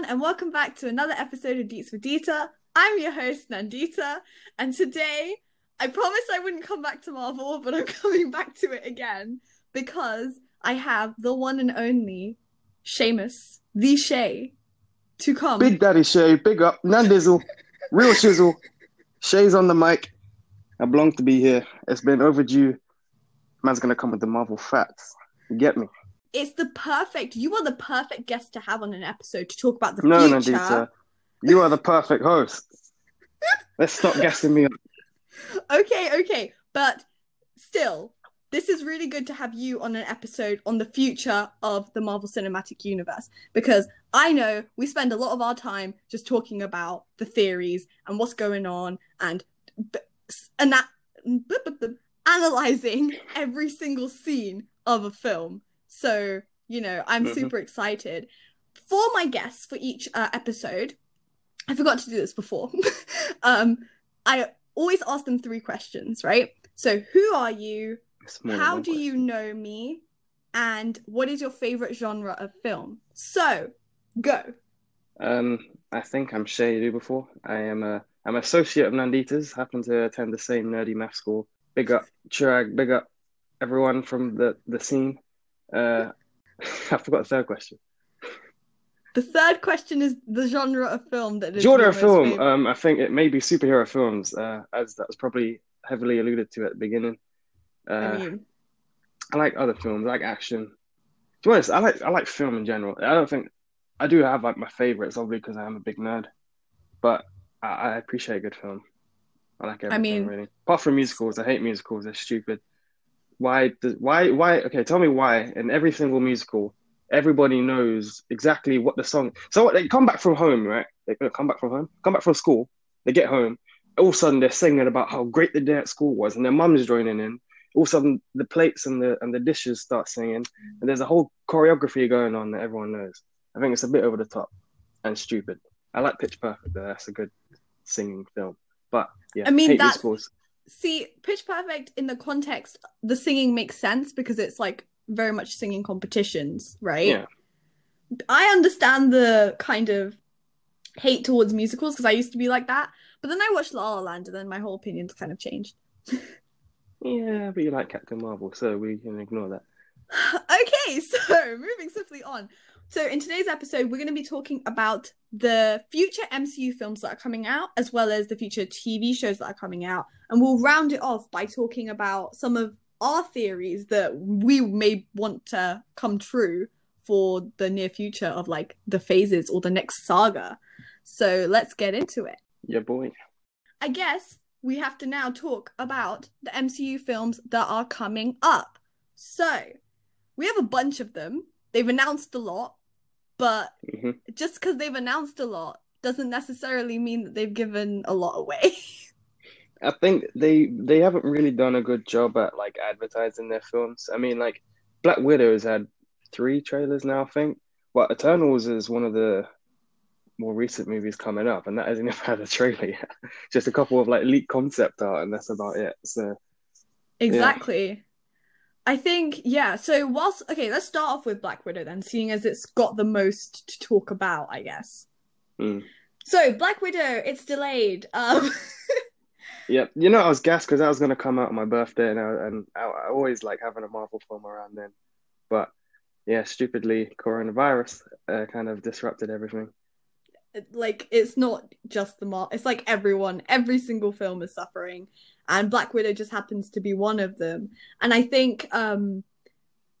everyone, and welcome back to another episode of Deets with Dita. I'm your host, Nandita, and today I promised I wouldn't come back to Marvel, but I'm coming back to it again because I have the one and only Seamus, the Shay, to come. Big Daddy Shay, big up, Nandizzle, real shizzle. Shay's on the mic. I belong to be here. It's been overdue. Man's gonna come with the Marvel facts. You get me? It's the perfect. You are the perfect guest to have on an episode to talk about the No, future. Nandita. You are the perfect host. Let's stop guessing me okay, okay, but still, this is really good to have you on an episode on the future of the Marvel Cinematic Universe because I know we spend a lot of our time just talking about the theories and what's going on and and that analyzing every single scene of a film. So, you know, I'm Mhm. super excited. For my guests for each uh, episode, I forgot to do this before. um, I always ask them three questions, right? So, who are you? It's more than How do you know me? And what is your favorite genre of film? So, go. Um, I think I'm Shay you before. I am a I'm associate of Nandita's. Happen to attend the same nerdy math school. Big up Chirag. Big up everyone from the the scene. Uh, I forgot the third question. The third question is the genre of film that is Genre of film. Um, I think it may be superhero films. Uh, as that was probably heavily alluded to at the beginning. Uh, I mean, I like other films. I like action. To be honest, I like I like film in general. I don't think I do have like my favorites, obviously, because I am a big nerd. But I, I appreciate a good film. I like everything mean- really. Apart from musicals, I hate musicals. They're stupid. Why? Does, why? Why? Okay, tell me why. In every single musical, everybody knows exactly what the song. So what, they come back from home, right? They uh, come back from home, come back from school. They get home. All of a sudden, they're singing about how great the day at school was, and their mum's joining in all of a sudden the plates and the and the dishes start singing and there's a whole choreography going on that everyone knows i think it's a bit over the top and stupid i like pitch perfect though that's a good singing film but yeah I mean, that's-. See, Pitch Perfect in the context, the singing makes sense because it's like very much singing competitions, right? yeah I understand the kind of hate towards musicals because I used to be like that. But then I watched La La Land and then my whole opinion's kind of changed. yeah but you like captain marvel so we can ignore that okay, so moving swiftly on. So in today's episode, we're going to be talking about the future MCU films that are coming out, as well as the future TV shows that are coming out, and we'll round it off by talking about some of our theories that we may want to come true for the near future of like the phases or the next saga. So let's get into it. yeah boy I guess we have to now talk about the MCU films that are coming up. So, we have a bunch of them. They've announced a lot, but hmm just because they've announced a lot doesn't necessarily mean that they've given a lot away. i think they they haven't really done a good job at like advertising their films i mean like black widow has had three trailers now i think well eternals is one of the more recent movies coming up, and that hasn't even had a trailer yet. Just a couple of like leaked concept art, and that's about it. So exactly. I think, yeah. So, whilst, okay, let's start off with Black Widow then, seeing as it's got the most to talk about, I guess. mm. So, Black Widow, it's delayed. Um, yeah, you know, I was gassed because that was gonna come out on my birthday, and I, and I, I always like having a Marvel film around then, but yeah, stupidly, coronavirus uh, kind of disrupted everything. like it's not just the mar it's like everyone every single film is suffering and black widow just happens to be one of them and i think um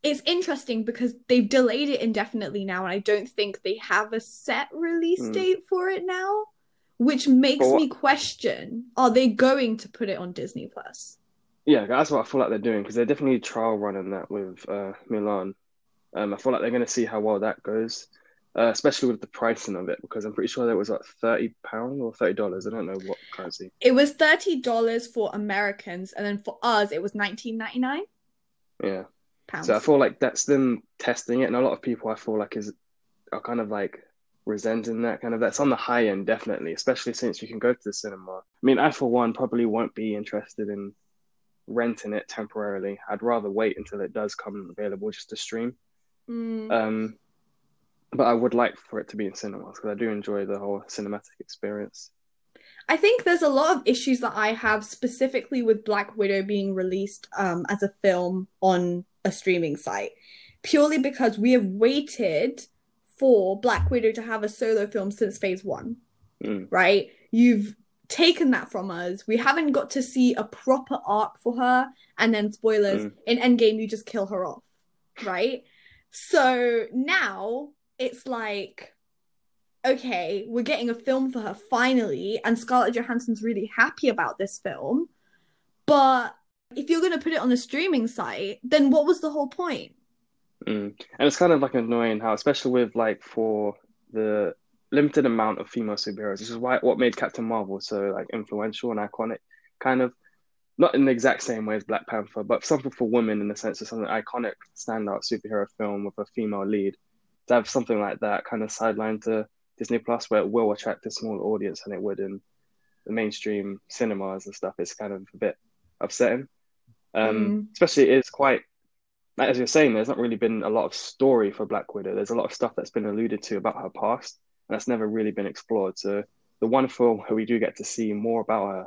it's interesting because they've delayed it indefinitely now and i don't think they have a set release Mm. date for it now which makes what- me question are they going to put it on disney plus Yeah, that's what I feel like they're doing because they're definitely trial running that with uh, Mulan. Um, I feel like they're going to see how well that goes, uh, especially with the pricing of it because I'm pretty sure that was like thirty pound or thirty dollars. I don't know what currency. it was $30 for americans and then for us it was 19.99 Yeah, pounds so I feel like that's them testing it, and a lot of people I feel like is are kind of like resenting that kind of that's on the high end definitely, especially since you can go to the cinema. I mean, I for one probably won't be interested in renting it temporarily. I'd rather wait until it does come available just to stream. Mm. Um, but I would like for it to be in cinemas because I do enjoy the whole cinematic experience. I think there's a lot of issues that I have specifically with Black Widow being released um, as a film on a streaming site, purely because we have waited for Black Widow to have a solo film since phase one, Mm. right? You've taken that from us. We haven't got to see a proper arc for her, and then spoilers Mm. in Endgame, you just kill her off, right? So now it's like, okay, we're getting a film for her finally, and Scarlett Johansson's really happy about this film. But if you're going to put it on a streaming site, then what was the whole point? Mm. And it's kind of like annoying how, especially with like for the limited amount of female superheroes, this is why what made Captain Marvel so like influential and iconic, kind of not in the exact same way as Black Panther, but something for women in the sense of something iconic, standout superhero film with a female lead. To have something like that kind of sidelined to Disney Plus, where it will attract a smaller audience than it would in the mainstream cinemas and stuff, it's kind of a bit upsetting. Um, Mm. Especially, it's quite as you're saying, there's not really been a lot of story for Black Widow. There's a lot of stuff that's been alluded to about her past, and that's never really been explored. So the one film where we do get to see more about her,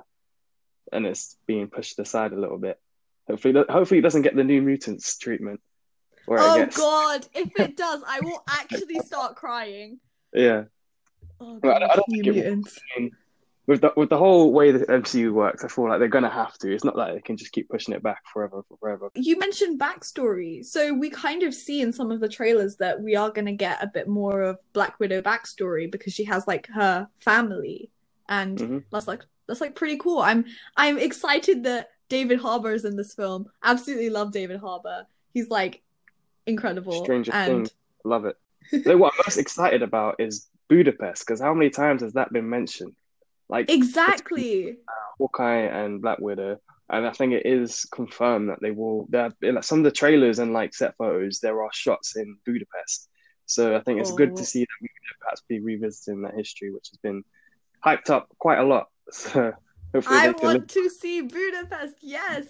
and it's being pushed aside a little bit. Hopefully, hopefully it doesn't get the New Mutants treatment. Where Oh gets, god, if it does, I will actually start crying. yeah. Oh Well, I- god, I don't New think it will. I mean, with the with the whole way the MCU works, I feel like they're gonna have to. It's not like they can just keep pushing it back forever, forever. You mentioned backstory, so we kind of see in some of the trailers that we are going to get a bit more of Black Widow backstory because she has like her family, and Mhm. that's like that's like pretty cool. I'm I'm excited that David Harbour is in this film. Absolutely love David Harbour. He's like incredible. Stranger and Things, love it. Like, what I'm most excited about is Budapest because how many times has that been mentioned? Like exactly. Uh, Hawkeye and Black Widow, and I think it is confirmed that they will. There, like, some of the trailers and like set photos, there are shots in Budapest. So I think it's good Oh. to see that we could perhaps be revisiting that history, which has been hyped up quite a lot. So hopefully I want to see Budapest. Yes.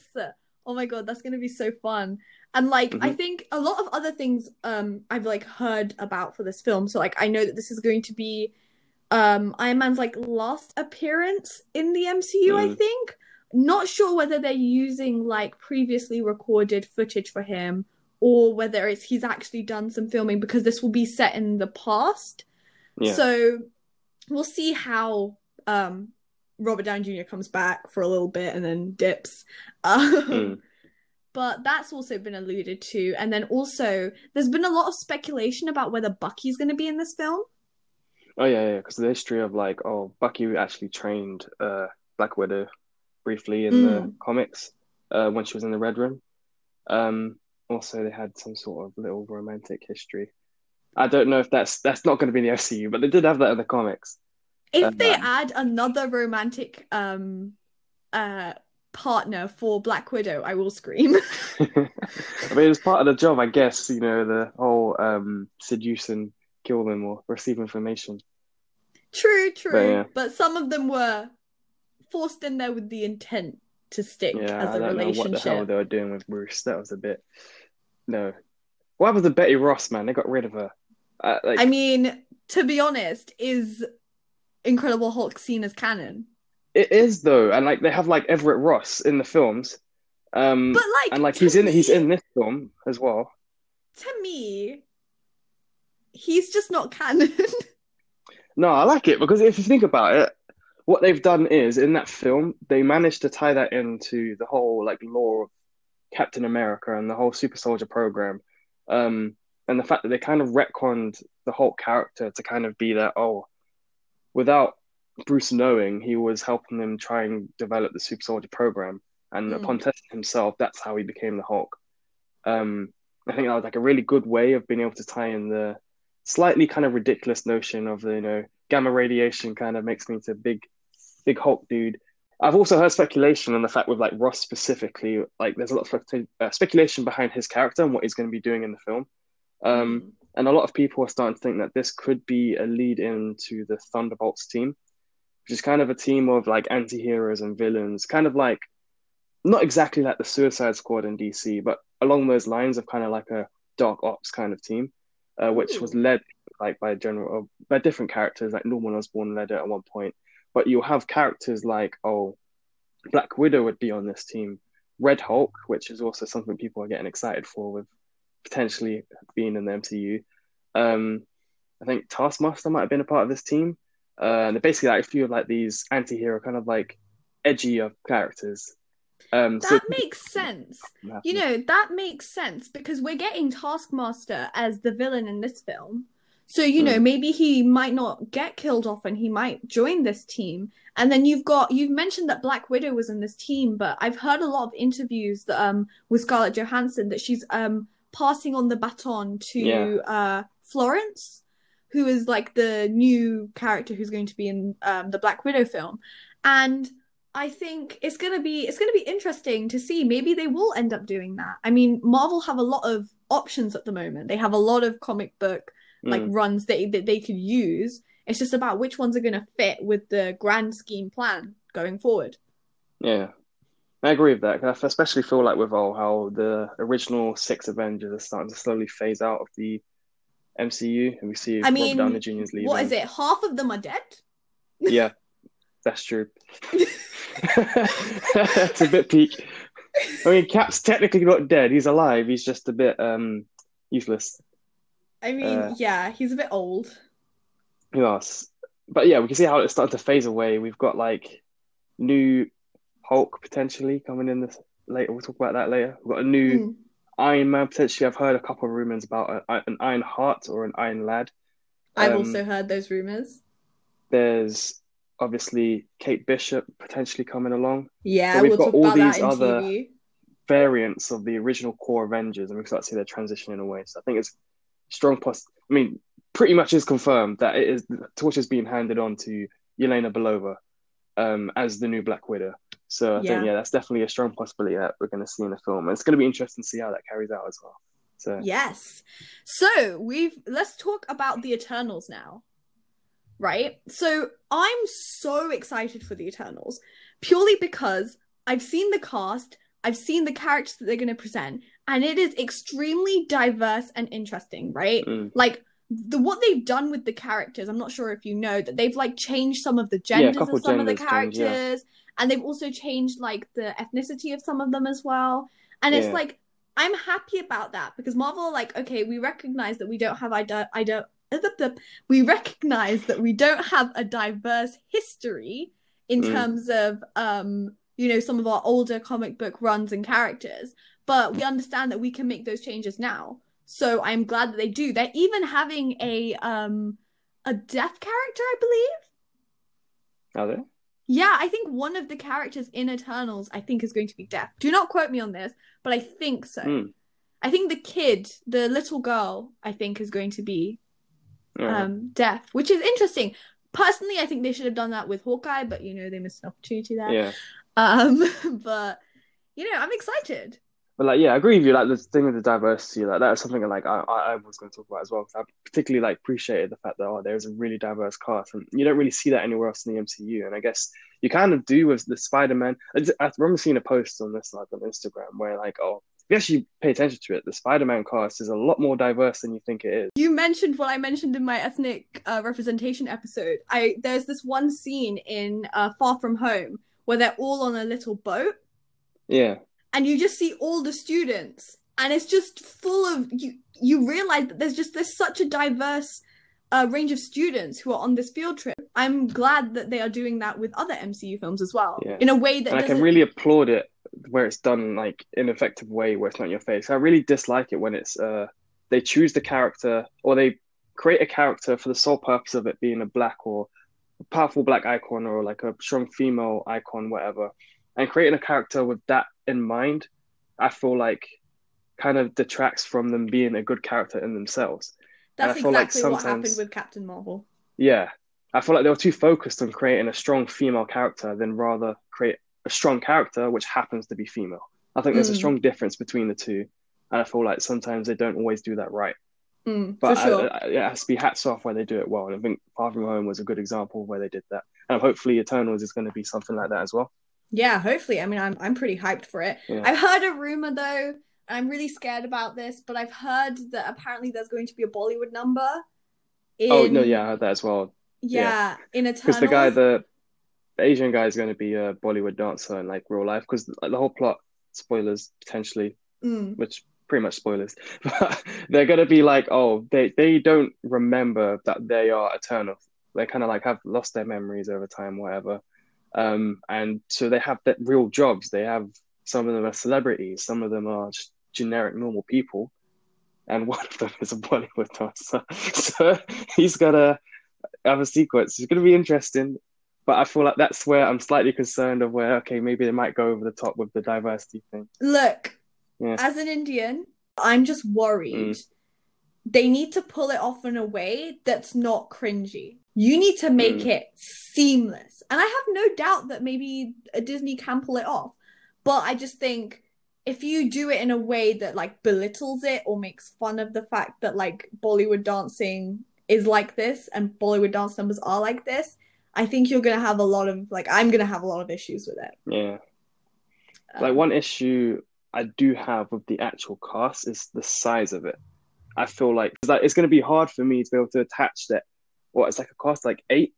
Oh my god, that's gonna be so fun. And like I Mhm. think a lot of other things um I've like heard about for this film. So like I know that this is going to be um Iron Man's like last appearance in the MCU, I Mm. think. Not sure whether they're using like previously recorded footage for him or whether it's he's actually done some filming because this will be set in the past. Yeah. So we'll see how um Robert Downey Jr. comes back for a little bit and then dips. Um, Mm. But that's also been alluded to. And then also, there's been a lot of speculation about whether Bucky's going to be in this film. Oh yeah, yeah, because the history of like, oh, Bucky actually trained uh Black Widow briefly in the Mm. comics uh when she was in the Red Room. Um, also they had some sort of little romantic history. I don't know if that's that's not going to be in the MCU, but they did have that in the comics. If they Um, add another romantic um uh partner for Black Widow, I will scream. I mean, it's part of the job, I guess. You know, the whole um seduce and kill them or receive information. true, true. yeah. But some of them were forced in there with the intent to stick Yeah, as I a don't know what the hell they were doing with Bruce. That was a bit no. What happened to Betty Ross, man? They got rid of her. Uh, like, I mean, to be honest, is Incredible Hulk seen as canon? It is though, and like they have like Everett Ross in the films, um, But like, and like he's in he's in this film as well. To me, he's just not canon. No, I like it because if you think about it, what they've done is in that film they managed to tie that into the whole like lore of Captain America and the whole Super Soldier program, um, and the fact that they kind of retconned the whole character to kind of be that oh, without Bruce knowing, he was helping them try and develop the Super Soldier program, and Mm. upon testing himself, that's how he became the Hulk. Um, I think that was like a really good way of being able to tie in the slightly kind of ridiculous notion of the you know gamma radiation kind of makes me into a big big hulk dude. I've also heard speculation on the fact with like ross specifically like there's a lot of uh, speculation behind his character and what he's going to be doing in the film. Um and a lot of people are starting to think that this could be a lead into the thunderbolts team which is kind of a team of like anti-heroes and villains kind of like not exactly like the suicide squad in dc but along those lines of kind of like a dark ops kind of team uh, which was led like by general by different characters. Like Norman Osborn led it at one point, but you'll have characters like oh, Black Widow would be on this team, Red Hulk, which is also something people are getting excited for with potentially being in the MCU. Um, I think Taskmaster might have been a part of this team. Uh, and they're basically like a few of like these anti-hero kind of like edgier characters. Um, that so makes sense. You know, that makes sense because we're getting Taskmaster as the villain in this film. So, you know, Mm. maybe he might not get killed off and he might join this team. And then you've got you've mentioned that Black Widow was in this team, but I've heard a lot of interviews that um with Scarlett Johansson that she's um passing on the baton to Yeah. uh Florence, who is like the new character who's going to be in um the Black Widow film. And I think it's gonna be it's gonna be interesting to see. Maybe they will end up doing that. I mean, Marvel have a lot of options at the moment. They have a lot of comic book like Mm. runs that that they could use. It's just about which ones are gonna fit with the grand scheme plan going forward. Yeah, I agree with that. I especially feel like with all how the original six Avengers are starting to slowly phase out of the MCU, and we see I Robert mean, Downey Jr.'s leaving. What is it? Half of them are dead. Yeah, that's true. it's a bit peak. I mean, Cap's technically not dead. He's alive. He's just a bit um useless. I mean, Uh, yeah, he's a bit old. Yes. But yeah, we can see how it's starting to phase away. We've got like new Hulk potentially coming in this later. We'll talk about that later. We've got a new Mm. Iron Man potentially. I've heard a couple of rumors about a, an Iron Heart or an Iron Lad. I've Um, also heard those rumors. There's obviously Kate Bishop potentially coming along. Yeah, we've we'll got all these other- TV. Variants of the original core Avengers, and we start to see their transitioning away. So I think it's strong. Poss- I mean, pretty much is confirmed that it is the torch is being handed on to Yelena Belova um, as the new Black Widow. So I Yeah. think yeah, that's definitely a strong possibility that we're going to see in the film. And it's going to be interesting to see how that carries out as well. So Yes. So we've let's talk about the Eternals now. Right? So I'm so excited for the Eternals purely because I've seen the cast, I've seen the characters that they're going to present, and it is extremely diverse and interesting, right? mm, Like the what they've done with the characters, I'm not sure if you know that they've like changed some of the genders couple of some of the characters. yeah. And they've also changed like the ethnicity of some of them as well. And it's Yeah. like I'm happy about that because Marvel are like, okay, we recognize that we don't have I don't I don't we recognize that we don't have a diverse history in Mm. terms of um you know some of our older comic book runs and characters but we understand that we can make those changes now so i'm glad that they do they're even having a um a death character i believe are they? Yeah i think one of the characters in eternals i think is going to be death do not quote me on this but i think so Mm. i think the kid the little girl i think is going to be Yeah. um death which is interesting personally i think they should have done that with hawkeye but you know they missed an opportunity there yeah. um but you know i'm excited But like, yeah, I agree with you. Like the thing with the diversity, like that's something like I, I, I was going to talk about as well. Because I particularly like appreciated the fact that oh, there's a really diverse cast, and you don't really see that anywhere else in the MCU. And I guess you kind of do with the Spider-Man. I, just- I remember seeing a post on this like on Instagram where like, oh, if you actually pay attention to it, the Spider-Man cast is a lot more diverse than you think it is. you mentioned what i mentioned in my ethnic uh, representation episode i there's this one scene in uh, far from home where they're all on a little boat Yeah, and you just see all the students and it's just full of you you realize that there's just there's such a diverse uh, range of students who are on this field trip i'm glad that they are doing that with other mcu films as well Yeah. in a way that and I can really applaud it where it's done like in an effective way where it's not in your face. I really dislike it when it's uh they choose the character or they create a character for the sole purpose of it being a black or a powerful black icon or like a strong female icon, whatever. And creating a character with that in mind, I feel like kind of detracts from them being a good character in themselves. that's feel like exactly what happened with captain marvel Yeah. I feel like they were too focused on creating a strong female character than rather create a strong character which happens to be female. I think there's a Mm. strong difference between the two. And I feel like sometimes they don't always do that right. Mm, But sure I, I, it has to be hats off where they do it well. And I think Far From Home was a good example where they did that. And hopefully Eternals is going to be something like that as well. Yeah, hopefully. I mean, I'm I'm pretty hyped for it. Yeah. I've heard a rumor though. I'm really scared about this, but I've heard that apparently there's going to be a Bollywood number in Oh no, yeah, I heard that as well. yeah, in Eternals. Because the guy, the, the Asian guy, is going to be a Bollywood dancer in like real life. Because like, the whole plot, spoilers potentially, Mm, which pretty much spoilers, but they're going to be like, oh, they they don't remember that they are eternal. They kind of like have lost their memories over time, whatever. Um, and so they have that real jobs. They have some of them are celebrities, some of them are just generic normal people, and one of them is a Bollywood dancer. So he's got to have a sequence. It's going to be interesting, but I feel like that's where I'm slightly concerned of where okay, maybe they might go over the top with the diversity thing. look, Yeah. as an Indian, I'm just worried. Mm. They need to pull it off in a way that's not cringy. You need to make Mm. it seamless. And I have no doubt that maybe a Disney can pull it off. But I just think if you do it in a way that like belittles it or makes fun of the fact that like Bollywood dancing is like this and Bollywood dance numbers are like this, I think you're gonna have a lot of like I'm gonna have a lot of issues with it. Yeah. Like Um, one issue I do have with the actual cast is the size of it. I feel like 'cause, like it's going to be hard for me to be able to attach that. What it's like a cast like eight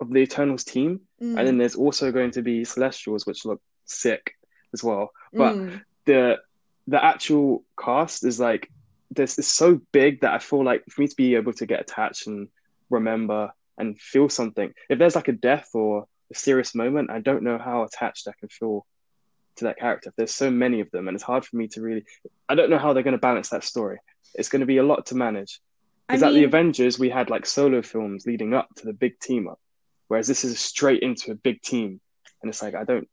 of the Eternals team, mm, and then there's also going to be Celestials, which look sick as well. But mm. the the actual cast is like this is so big that I feel like for me to be able to get attached and remember and feel something. If there's like a death or a serious moment, I don't know how attached I can feel to that character. There's so many of them, and it's hard for me to really. I don't know how they're going to balance that story. It's going to be a lot to manage. Because at the Avengers, we had like solo films leading up to the big team up, whereas this is straight into a big team, and it's like I don't.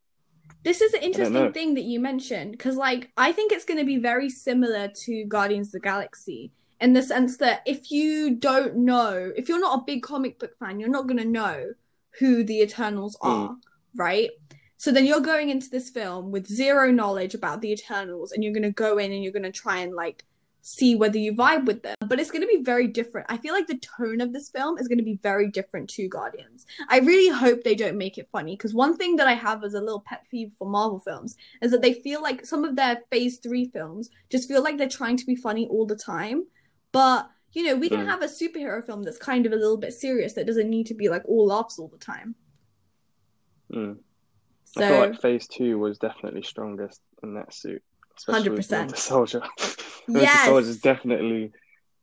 This is an interesting thing that you mentioned because, like, I think it's going to be very similar to Guardians of the Galaxy in the sense that if you don't know, if you're not a big comic book fan, you're not going to know who the Eternals Mm. are, right? So then you're going into this film with zero knowledge about the Eternals and you're going to go in and you're going to try and, like, see whether you vibe with them. But it's going to be very different. I feel like the tone of this film is going to be very different to Guardians. I really hope they don't make it funny because one thing that I have as a little pet peeve for Marvel films is that they feel like some of their phase three films just feel like they're trying to be funny all the time. But, you know, we can Mm. have a superhero film that's kind of a little bit serious that doesn't need to be like all laughs all the time. Mm. So, I feel like Phase Two was definitely strongest in that suit, 100%. Winter Soldier. Yes. Soldier is definitely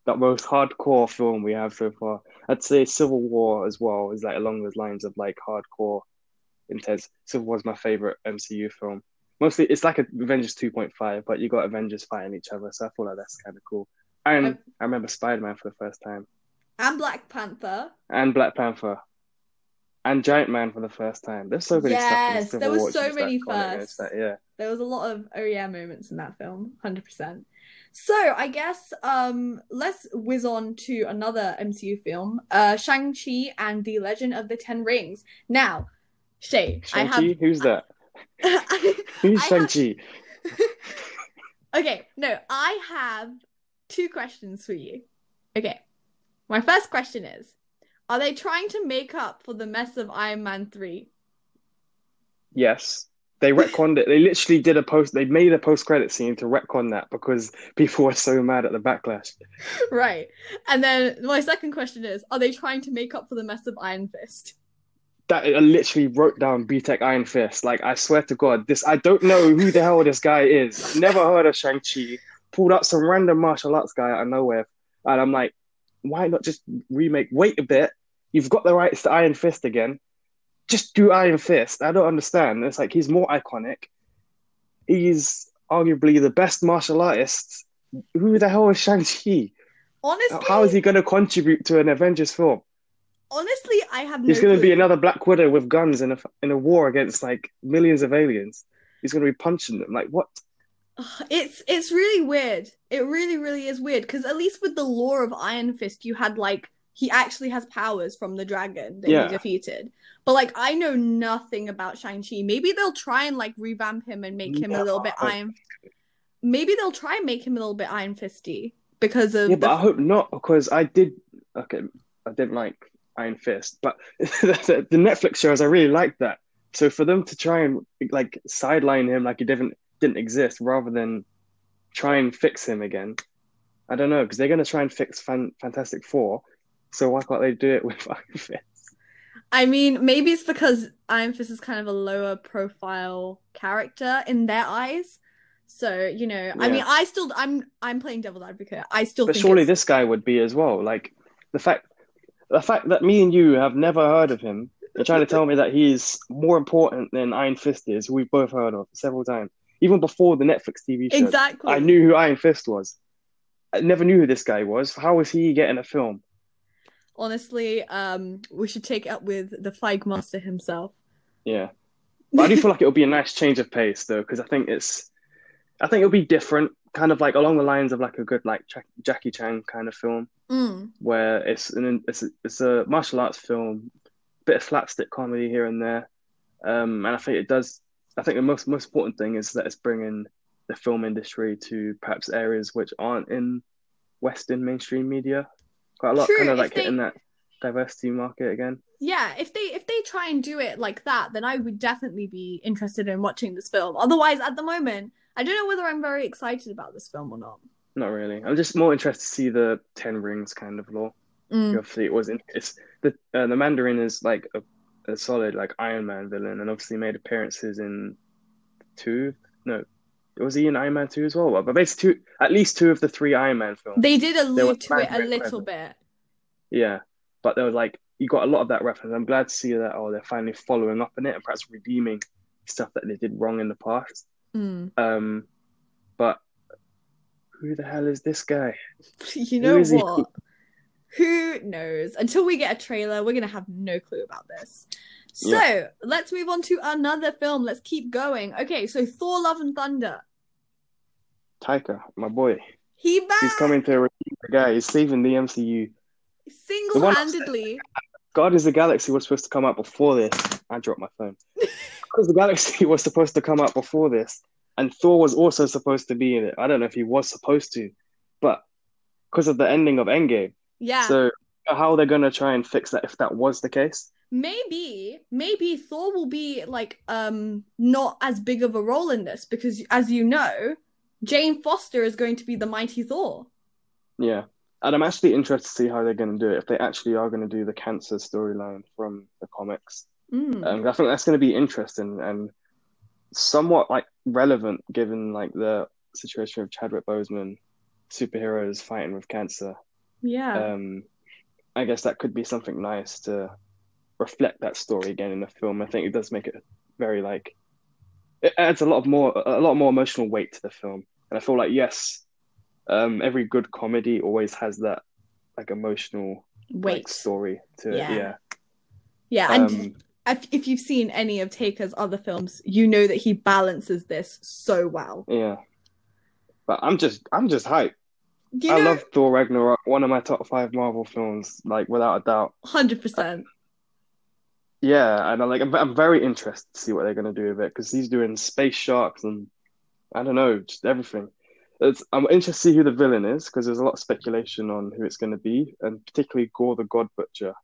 the most hardcore film we have so far. I'd say Civil War as well is like along those lines of like hardcore, intense. Civil War is my favorite MCU film. Mostly, it's like a Avengers 2.5, but you got Avengers fighting each other, so I feel like that's kind of cool. And I- I remember Spider Man for the first time, and Black Panther. and Black Panther, and Giant Man for the first time. There's so many stuff Yes, there was so many firsts. like, yeah. There was a lot of oh yeah moments in that film, hundred percent. So I guess um let's whiz on to another MCU film, uh Shang Chi and the Legend of the Ten Rings. Now, Shay, I Shang-Chi? Who's that? I Who's Shang-Chi? okay, no, I have two questions for you. Okay, my first question is: Are they trying to make up for the mess of Iron Man three? Yes. They retconned it. They literally did a post. They made a post-credit scene to retcon that because people were so mad at the backlash. right. And then my second question is: Are they trying to make up for the mess of Iron Fist? That I literally wrote down BTEC Iron Fist. Like I swear to God, this I don't know who the hell this guy is. Never heard of Shang-Chi. Pulled up some random martial arts guy out of nowhere, and I'm like, why not just remake? Wait a bit. You've got the rights to Iron Fist again. Just do Iron Fist. I don't understand. It's like he's more iconic. He's arguably the best martial artist. Who the hell is Shang-Chi? Honestly, How is he going to contribute to an Avengers film? honestly, I have no He's going to be another Black Widow with guns in a in a war against like millions of aliens. He's going to be punching them. Like what? It's it's really weird. It really, really is weird because at least with the lore of Iron Fist, you had like he actually has powers from the dragon that Yeah. he defeated. But like I know nothing about Shang Chi. Maybe they'll try and like revamp him and make him a little bit. Iron. Maybe they'll try and make him a little bit Iron Fisty because of Yeah, the but I hope not because I did. Okay, I didn't like Iron Fist, but the, the Netflix shows I really liked that. So for them to try and like sideline him like he didn't didn't exist rather than try and fix him again, I don't know because they're going to try and fix Fan, Fantastic Four. So why can't they do it with Iron Fist? I mean, maybe it's because Iron Fist is kind of a lower profile character in their eyes. So, you know, I mean, I still I'm I'm playing devil's advocate. I still But think surely it's- this guy would be as well. Like the fact, the fact that me and you have never heard of him, you're trying to tell me that he's more important than Iron Fist is, who we've both heard of several times, even before the Netflix TV show. Exactly. I knew who Iron Fist was. I never knew who this guy was. How was he getting a film? Honestly, um, we should take it up with the Flag Master himself. Yeah, but I do feel like it'll be a nice change of pace though, because I think it's, I think it'll be different, kind of like along the lines of like a good like Jack- Jackie Chan kind of film. Mm, where it's an it's a, it's a martial arts film, bit of slapstick comedy here and there, um, and I think it does. I think the most most important thing is that it's bringing the film industry to perhaps areas which aren't in Western mainstream media quite a lot, True, kind of like they- hitting that diversity market again. yeah, if they if they try and do it like that, then I would definitely be interested in watching this film. Otherwise, at the moment, I don't know whether I'm very excited about this film or not. Not really. I'm just more interested to see the Ten Rings kind of lore. Mm, Obviously, it was in, it's the uh, the Mandarin is like a, a solid like Iron Man villain, and obviously made appearances in two. No, was he in Iron Man two as well? But basically, two, at least two of the three Iron Man films. They did allude to it a little present. bit. Yeah, but there was like you got a lot of that reference. I'm glad to see that. Oh, they're finally following up on it and perhaps redeeming stuff that they did wrong in the past. Mm. Um, but who the hell is this guy? You know he? what? Who knows? Until we get a trailer, we're gonna have no clue about this. So Yeah. let's move on to another film. Let's keep going. Okay, so Thor: Love and Thunder. Taika, my boy. He back He's coming to redeem the guy. He's saving the MCU. single-handedly. God is the Galaxy was supposed to come out before this. I dropped my phone. Guardians of the Galaxy was supposed to come out before this, and Thor was also supposed to be in it. I don't know if he was supposed to, but because of the ending of Endgame. Yeah, So how they're gonna try and fix that if that was the case? maybe, maybe Thor will be like um not as big of a role in this because, as you know, Jane Foster is going to be the mighty Thor. Yeah. And I'm actually interested to see how they're going to do it if they actually are going to do the cancer storyline from the comics. Mm. Um, I think that's going to be interesting and somewhat like relevant given like the situation of Chadwick Boseman, superheroes fighting with cancer. yeah. Um, I guess that could be something nice to reflect that story again in the film. I think it does make it very like it adds a lot of more a lot more emotional weight to the film, and I feel like yes, um, every good comedy always has that like emotional like story to Yeah. it. Yeah. Yeah, and Um, if, if you've seen any of Taika's other films, you know that he balances this so well. yeah. But I'm just I'm just hyped. You I know, love Thor Ragnarok, one of my top five Marvel films, like without a doubt. hundred percent. Yeah, and I'm like I'm, I'm very interested to see what they're gonna do with it because he's doing space sharks and I don't know, just everything. It's, I'm interested to see who the villain is because there's a lot of speculation on who it's gonna be, and particularly Gore the God Butcher,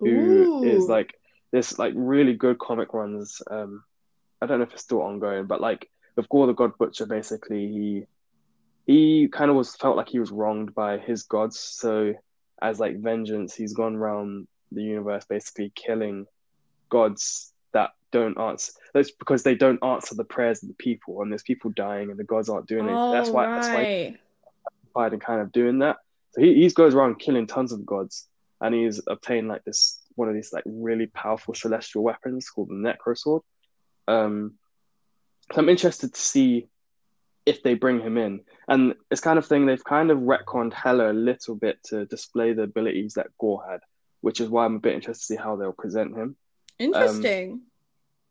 who is Ooh. like this like really good comic runs. Um, I don't know if it's still ongoing, but like with Gore the God Butcher, basically he he kind of was felt like he was wronged by his gods, so as like vengeance, he's gone around the universe basically killing gods that don't answer. That's because they don't answer the prayers of the people, and there's people dying, and the gods aren't doing it. That's Oh, why that's why right. Biden kind of doing that. So he, he goes around killing tons of gods, and he's obtained like this one of these like really powerful celestial weapons called the Necro Sword. Um, so I'm interested to see if they bring him in, and it's kind of thing they've kind of retconned Hela a little bit to display the abilities that Gore had, which is why I'm a bit interested to see how they'll present him. Um, Interesting.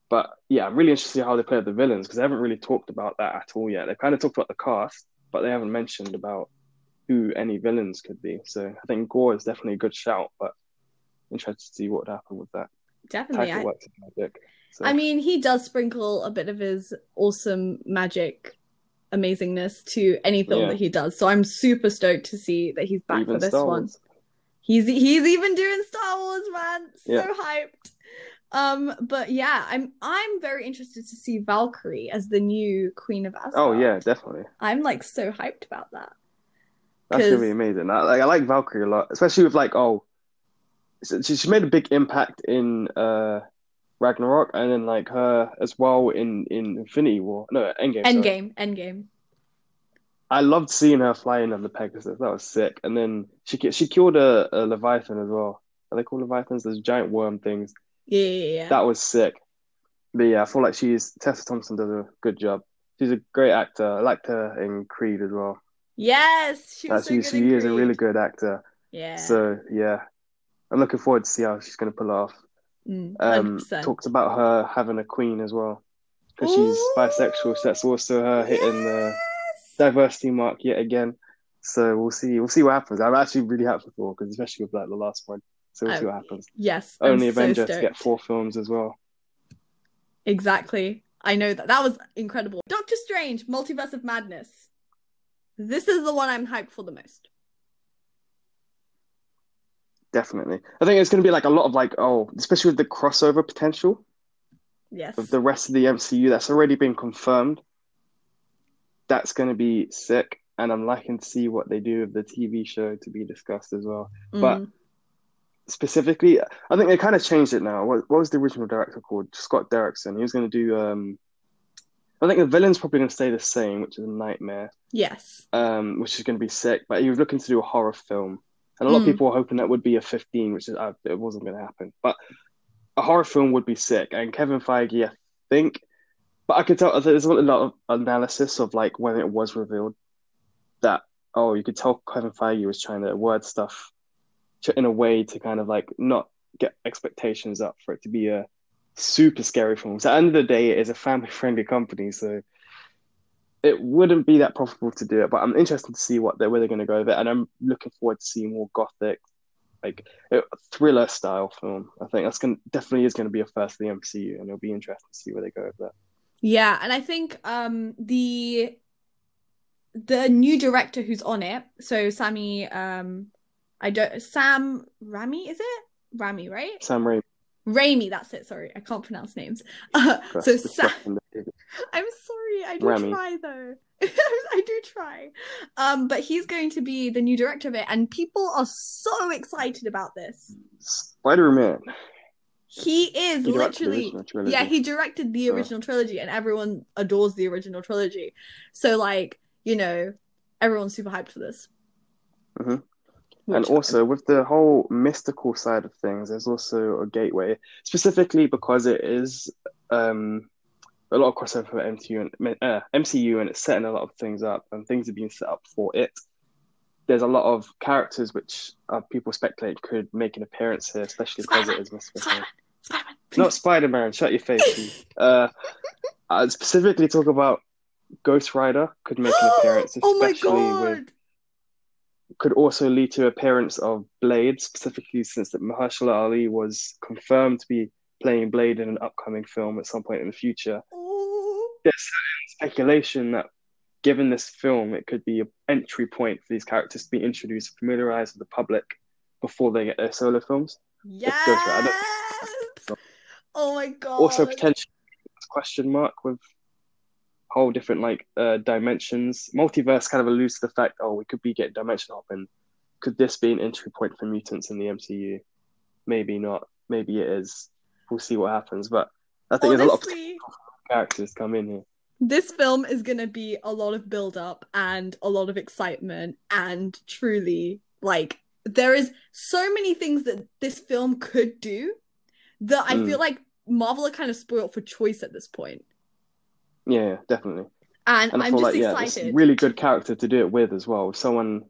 But yeah, I'm really interested to see how they play with the villains because they haven't really talked about that at all yet. They've kind of talked about the cast, but they haven't mentioned about who any villains could be. So I think Gore is definitely a good shout, but interested to see what would happen with that. Definitely. I, works magic. So I mean, he does sprinkle a bit of his awesome magic amazingness to any film Yeah. that he does. So I'm super stoked to see that he's back even for this one. He's he's even doing Star Wars, man. So Yeah. hyped. Um, but yeah, I'm I'm very interested to see Valkyrie as the new Queen of Asgard. Oh yeah, definitely. I'm like so hyped about that. That's gonna be amazing. I, like I like Valkyrie a lot, especially with like oh, she, she made a big impact in uh Ragnarok, and then like her as well in in Infinity War. No, Endgame. sorry. Endgame, Endgame. I loved seeing her flying on the Pegasus. That was sick. And then she she killed a, a Leviathan as well. Are they called Leviathans? Those giant worm things. Yeah, yeah, yeah. That was sick. But yeah, I feel like she's Tessa Thompson does a good job. She's a great actor. I liked her in Creed as well. Yes, she Uh, was so she good she in is a really good actor. Yeah. So yeah, I'm looking forward to see how she's going to pull off. Mm, Um, talked about her having a queen as well because she's bisexual. So that's also her hitting the diversity mark yet again. So we'll see. We'll see what happens. I'm actually really happy for because especially with like the last one. So we'll see what happens. Yes, I'm Only so to get four films as well. Exactly. I know that. That was incredible. Doctor Strange, Multiverse of Madness. This is the one I'm hyped for the most. Definitely. I think it's going to be like a lot of like oh, especially with the crossover potential Yes. of the rest of the MCU that's already been confirmed. That's going to be sick, and I'm liking to see what they do with the TV show to be discussed as well. but- Mm. Specifically, I think they kind of changed it now. What, what was the original director called? Scott Derrickson. He was going to do. Um, I think the villain's probably going to stay the same, which is a nightmare. yes. Um, which is going to be sick. But he was looking to do a horror film, and a lot of Mm. people were hoping that would be a 15, which is uh, it wasn't going to happen. But a horror film would be sick. And Kevin Feige, I think, but I could tell there's a lot of analysis of like when it was revealed that oh, you could tell Kevin Feige was trying to word stuff in a way to kind of like not get expectations up for it to be a super scary film. So at the end of the day, it is a family friendly company, so it wouldn't be that profitable to do it. But I'm interested to see what they're where they're going to go with it, and I'm looking forward to seeing more gothic, like thriller style film. I think that's going definitely is going to be a first for the MCU, and it'll be interesting to see where they go with that. Yeah, and I think um the the new director who's on it, so Sammy um I don't Sam Rami, is it? Rami, right? Sam Raimi, Raimi, that's it. Sorry, I can't pronounce names. Uh, so Sam I'm sorry, I do Rami. try though. I do try. Um, but he's going to be the new director of it, and people are so excited about this. Spider Man. He is He literally. Yeah, he directed the original trilogy, and everyone adores the original trilogy. So, like, you know, everyone's super hyped for this. Mhm. Which- And also with the whole mystical side of things, there's also a gateway, specifically because it is um, a lot of crossover for MCU and uh, MCU, and it's setting a lot of things up, and things are being set up for it. There's a lot of characters which uh, people speculate could make an appearance here, especially because it is mystical. Spider-Man, Spider-Man, Not. Spider Man. Shut your face. uh, I specifically talk about Ghost Rider could make an appearance, oh especially god! with could also lead to appearance of Blade, specifically since that Mahershala Ali was confirmed to be playing Blade in an upcoming film at some point in the future. Ooh. Speculation that given this film, it could be an entry point for these characters to be introduced, familiarized with the public before they get their solo films. Yes! Oh my god! Also, potentially question mark with whole different like uh, dimensions. Multiverse kind of alludes to the fact, oh, we could be getting dimension hopping. Could this be an entry point for mutants in the MCU? Maybe not. Maybe it is. We'll see what happens. But I think there's a lot of characters come in here. this film is gonna be a lot of build up and a lot of excitement and truly like there is so many things that this film could do that I Mm. feel like Marvel are kind of spoiled for choice at this point. Yeah, yeah, definitely. And, And I I'm feel just like yeah, it's excited. a really good character to do it with as well. Someone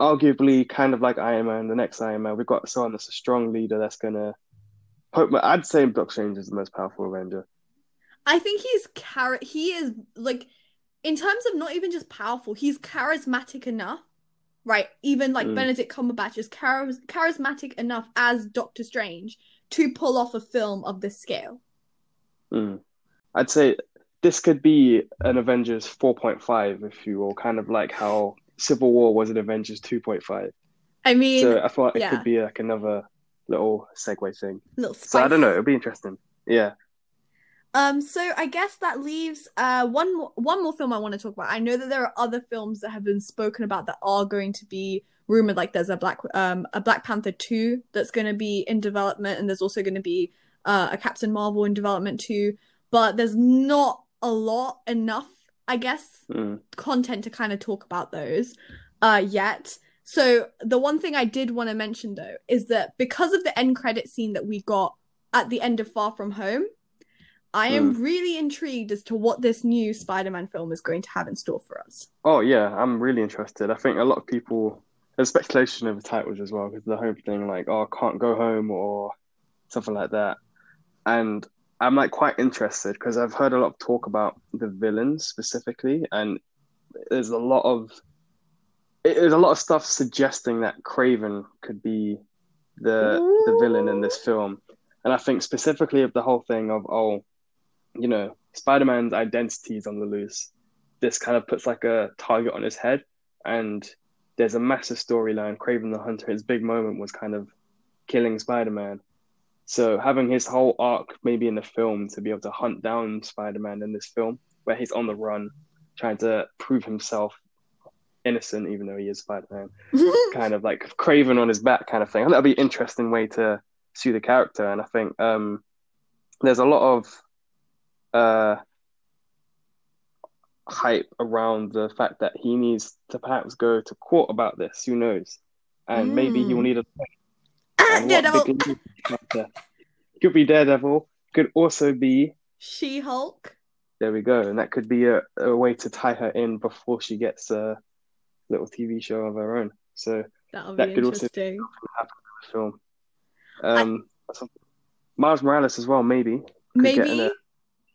arguably kind of like Iron Man, the next Iron Man. We've got someone that's a strong leader that's gonna. Hope, I'd say Doctor Strange is the most powerful Avenger. I think he's char- he is like in terms of not even just powerful, he's charismatic enough. Right, even like Mm. Benedict Cumberbatch is charis- charismatic enough as Doctor Strange to pull off a film of this scale. Mm. I'd say this could be an Avengers 4.5, if you will, kind of like how Civil War was an Avengers 2.5. I mean, So I thought it yeah. could be like another little segue thing. little So I don't know, it'll be interesting. Yeah. Um, so I guess that leaves uh one more, one more film I want to talk about. I know that there are other films that have been spoken about that are going to be rumored. Like there's a Black um a Black Panther two that's going to be in development, and there's also going to be uh, a Captain Marvel in development too. But there's not a lot enough, I guess, Mm. content to kind of talk about those uh yet. So the one thing I did want to mention though is that because of the end credit scene that we got at the end of Far From Home, I am really intrigued as to what this new Spider-Man film is going to have in store for us. Oh yeah, I'm really interested. I think a lot of people there's speculation over titles as well because the home thing like oh can't go home or something like that, and I'm like quite interested because I've heard a lot of talk about the villains specifically, and there's a lot of it- there's a lot of stuff suggesting that Kraven could be the the villain in this film, and I think specifically of the whole thing of oh, you know, Spider-Man's identity is on the loose. This kind of puts like a target on his head, and there's a massive storyline. Kraven the Hunter, his big moment was kind of killing Spider-Man. So having his whole arc maybe in the film to be able to hunt down Spider-Man in this film, where he's on the run, trying to prove himself innocent, even though he is Spider-Man, kind of like Kraven on his back, kind of thing. That'd be an interesting way to see the character, and I think um, there's a lot of uh, hype around the fact that he needs to perhaps go to court about this. Who knows? And maybe he will Mm. need a Daredevil, big league character. Could be Daredevil. Could also be She-Hulk. there. We go, and that could be a, a way to tie her in before she gets a little TV show of her own. So That'll That be could also- interesting. film. Um, some- Miles Morales as well, maybe could in Maybe a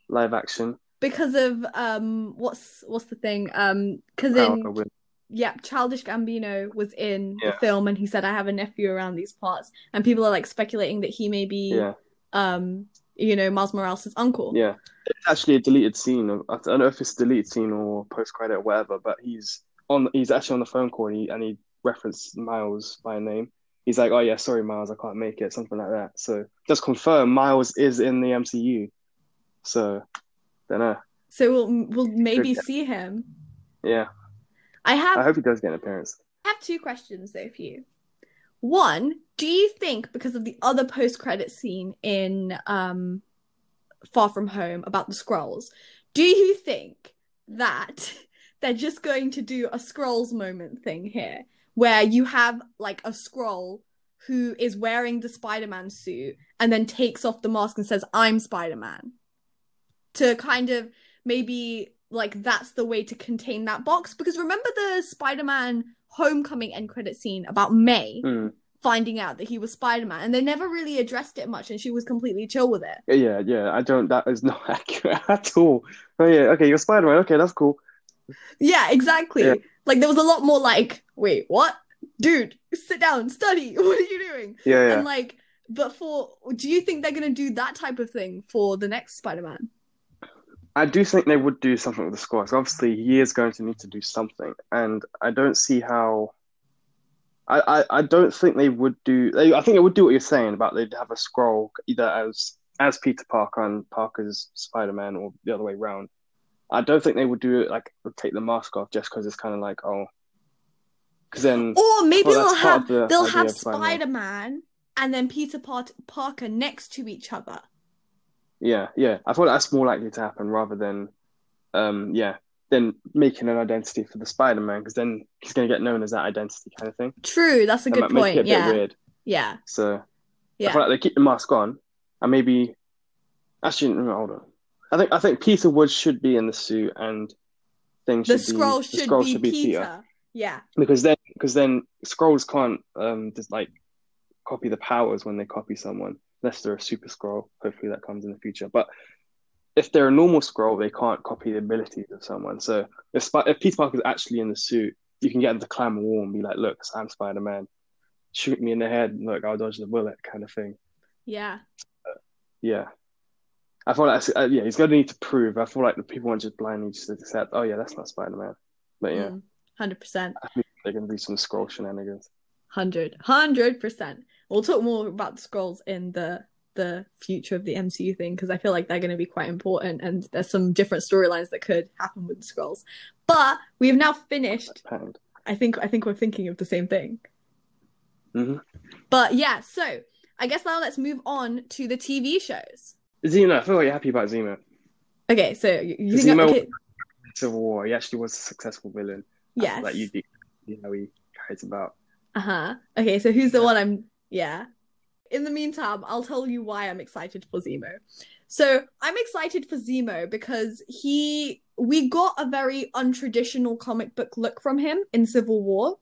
live action. because of um, what's what's the thing? Um, because in yeah, Childish Gambino was in the film and he said, I have a nephew around these parts. And people are like speculating that he may be, yeah, um, you know, Miles Morales' uncle. yeah. It's actually a deleted scene. I don't know if it's a deleted scene or post credit or whatever, but he's on. He's actually on the phone call and he, and he referenced Miles by name. He's like, "Oh yeah, sorry, Miles, I can't make it," something like that. So just confirm Miles is in the MCU. So, don't know. So we'll we'll maybe see him. Yeah, I have I hope he does get an appearance. I have two questions though for you. One, do you think because of the other post-credit scene in um Far From Home about the Skrulls, do you think that they're just going to do a Skrulls moment thing here where you have like a Skrull who is wearing the Spider-Man suit and then takes off the mask and says I'm Spider-Man to kind of maybe like that's the way to contain that box because remember the Spider-Man homecoming end credit scene about May Hmm. finding out that he was Spider-Man and they never really addressed it much and she was completely chill with it. Yeah, yeah. I don't. That is not accurate at all. Oh yeah. Okay, you're Spider Man. Okay, that's cool. Yeah, exactly. Yeah. Like there was a lot more like, wait, what? Dude, sit down, study. What are you doing? Yeah, yeah. And like, but for do you think they're gonna do that type of thing for the next Spider-Man? I do think they would do something with the score. So obviously he is going to need to do something, and I don't see how. I, I, I don't think they would do. They, I think they would do what you're saying about they'd have a Skrull either as as Peter Parker and Parker's Spider Man or the other way around. I don't think they would do it like take the mask off just because it's kind of like oh, because then Or maybe Well, they'll have the they'll have Spider-Man. Spider-Man and then Peter Par- Parker next to each other. Yeah, yeah. I thought that's more likely to happen rather than, um, yeah, than making an identity for the Spider-Man because then he's going to get known as that identity kind of thing. True, that's a That good might make it point. a bit Yeah, weird. yeah, So I yeah. feel like they keep the mask on and maybe actually no, hold on. I think I think Peter Wood should be in the suit and things The should be Skrull the should Skrull be should be Peter. Peter Yeah, because then because then Skrulls can't um just like copy the powers when they copy someone unless they're a super Skrull. Hopefully that comes in the future. But if they're a normal Skrull, they can't copy the abilities of someone. So if Sp- if Peter Parker's actually in the suit, you can get him to climb a wall and be like, "Look, I'm Spider Man. Shoot me in the head. Look, I'll dodge the bullet," kind of thing. yeah. Yeah. I feel like uh, yeah, he's going to need to prove. I feel like the people won't just blindly just accept. Oh yeah, that's not Spider Man. But yeah, Mm, Hundred percent, I think they're going to do some Skrull shenanigans. hundred, hundred percent. We'll talk more about the Skrulls in the the future of the MCU thing because I feel like they're going to be quite important, and there's some different storylines that could happen with the Skrulls. But we have now finished. I think I think we're thinking of the same thing. hmm But yeah, so I guess now let's move on to the TV shows. Zemo, I feel like you're happy about Zemo. Okay, so you, Zemo- okay, Civil War, he actually was a successful villain. yes. Like you do, you know, he cares about. Uh-huh. Okay, so who's the one I'm yeah. In the meantime, I'll tell you why I'm excited for Zemo. So, I'm excited for Zemo because he we got a very untraditional comic book look from him in Civil War.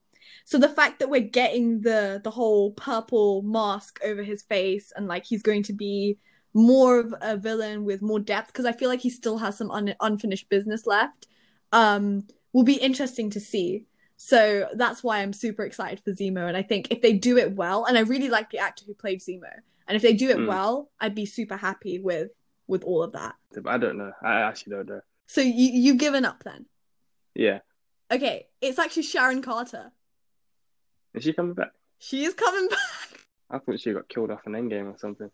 So the fact that we're getting the the whole purple mask over his face and like he's going to be more of a villain with more depth because I feel like he still has some un- unfinished business left. Um will be interesting to see. So that's why I'm super excited for Zemo. And I think if they do it well, and I really like the actor who played Zemo, and if they do it Mm. well, I'd be super happy with with all of that. I don't know. I actually don't know. So you you've given up then? Yeah, Okay, it's actually Sharon Carter. is she coming back? She is coming back. I thought she got killed off in Endgame or something.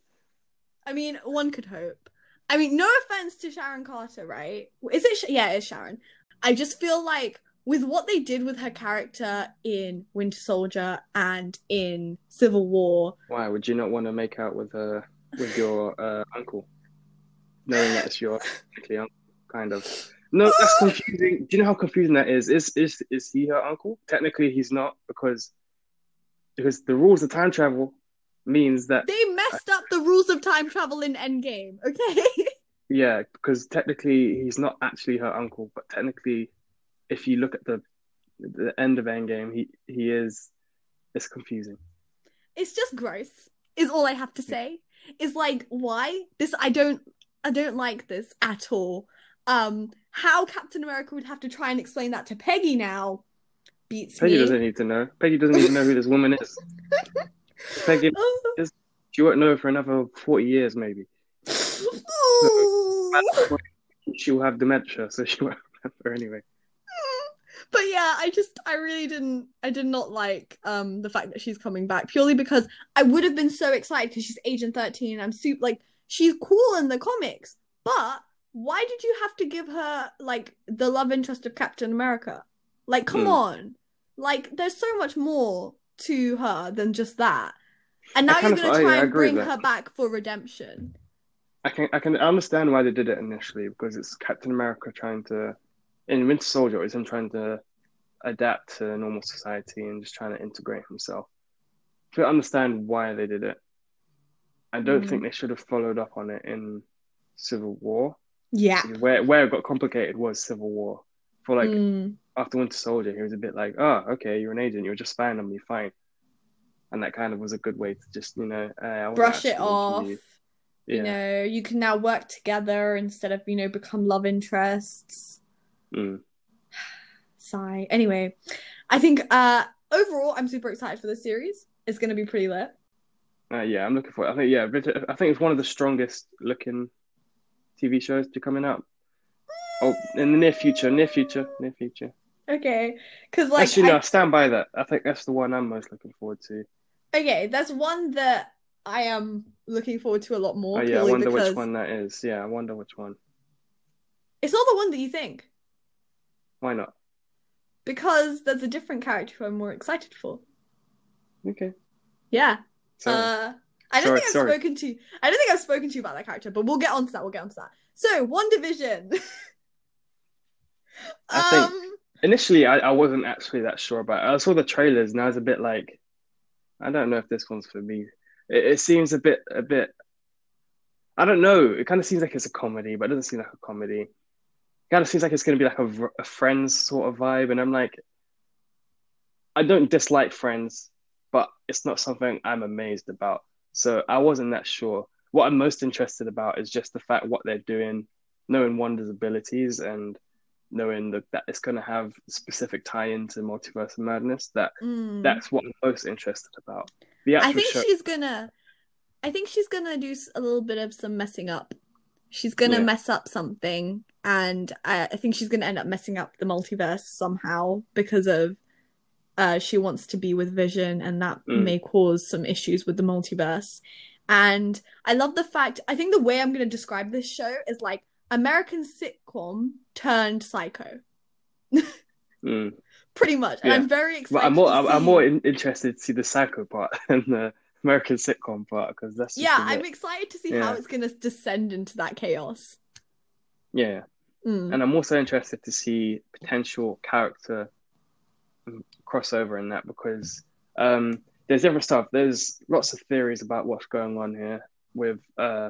I mean, one could hope. I mean, no offense to Sharon Carter, right? Is it? Sh- yeah, it's Sharon. I just feel like with what they did with her character in Winter Soldier and in Civil War, Why would you not want to make out with uh with your uh, uncle, knowing that it's your uncle, kind of? No, that's confusing. Do you know how confusing that is? Is is is he her uncle? Technically, he's not because because the rules of time travel means that they messed up the rules of time travel in Endgame. Okay. yeah, because technically he's not actually her uncle, but technically, if you look at the the end of Endgame, he he is. It's confusing. it's just gross is all i have to say is like why this i don't i don't like this at all um how captain america would have to try and explain that to peggy now beats Peggy me doesn't need to know. Peggy doesn't even know who this woman is. Peggy, Oh. she won't know for another forty years, maybe. Ooh. She'll have dementia, so she won't remember anyway. But yeah i just i really didn't i did not like um the fact that she's coming back purely because i would have been so excited because she's agent 13 and i'm super like she's cool in the comics but why did you have to give her like the love interest of captain america? Like come Hmm. on. Like there's so much more to her than just that. And now you're gonna I- try I and bring her back for redemption. I can I can understand why they did it initially because it's Captain America trying to in Winter Soldier, it's him trying to adapt to normal society and just trying to integrate himself. To understand why they did it, I don't Mm. think they should have followed up on it in Civil War. yeah Where where it got complicated was Civil War. For like Mm. after Winter Soldier, he was a bit like, "Oh, okay, you're an agent. You're just spying on me, fine." And that kind of was a good way to just, you know, uh, brush it off you. you know you can now work together instead of you know become love interests Mm. sigh anyway i think uh overall i'm super excited for this series it's going to be pretty lit Uh, yeah, I'm looking for it. I think yeah, I think it's one of the strongest looking TV shows to coming out. Oh, in the near future, near future, near future. okay because like Actually, no, I- stand by that. I think that's the one I'm most looking forward to. okay there's one that i am looking forward to a lot more Oh yeah, I wonder because which one that is. Yeah, I wonder which one. it's not the one that you think Why not? because there's a different character who i'm more excited for Okay. yeah Sorry. Uh, I don't Sorry, think I've sorry. spoken to. I don't think I've spoken to you about that character, but we'll get onto that. We'll get onto that. So, WandaVision. I think- um, Initially, I, I wasn't actually that sure about it. I saw the trailers and I was a bit like, I don't know if this one's for me. It, it seems a bit, a bit. I don't know. It kind of seems like it's a comedy, but it doesn't seem like a comedy. Kind of seems like it's going to be like a Friends sort of vibe, and I'm like, I don't dislike Friends, but it's not something I'm amazed about. So I wasn't that sure. What I'm most interested about is just the fact what they're doing, knowing Wanda's abilities, and knowing that, that it's going to have specific tie into Multiverse of Madness. That mm, that's what I'm most interested about. The I think show, she's gonna. I think she's gonna do a little bit of some messing up. She's gonna Yeah. mess up something, and I, I think she's gonna end up messing up the multiverse somehow because of. Uh, she wants to be with Vision, and that Mm. may cause some issues with the multiverse. And I love the fact, I think the way I'm going to describe this show is like American sitcom turned psycho. Mm. Pretty much. And Yeah. I'm very excited. I'm more to I'm, I'm more in, interested to see the psycho part than the American sitcom part because that's Yeah, I'm excited to see how it's going to descend into that chaos. yeah. Mm. And I'm also interested to see potential character crossover in that because um, there's different stuff. There's lots of theories about what's going on here. With uh,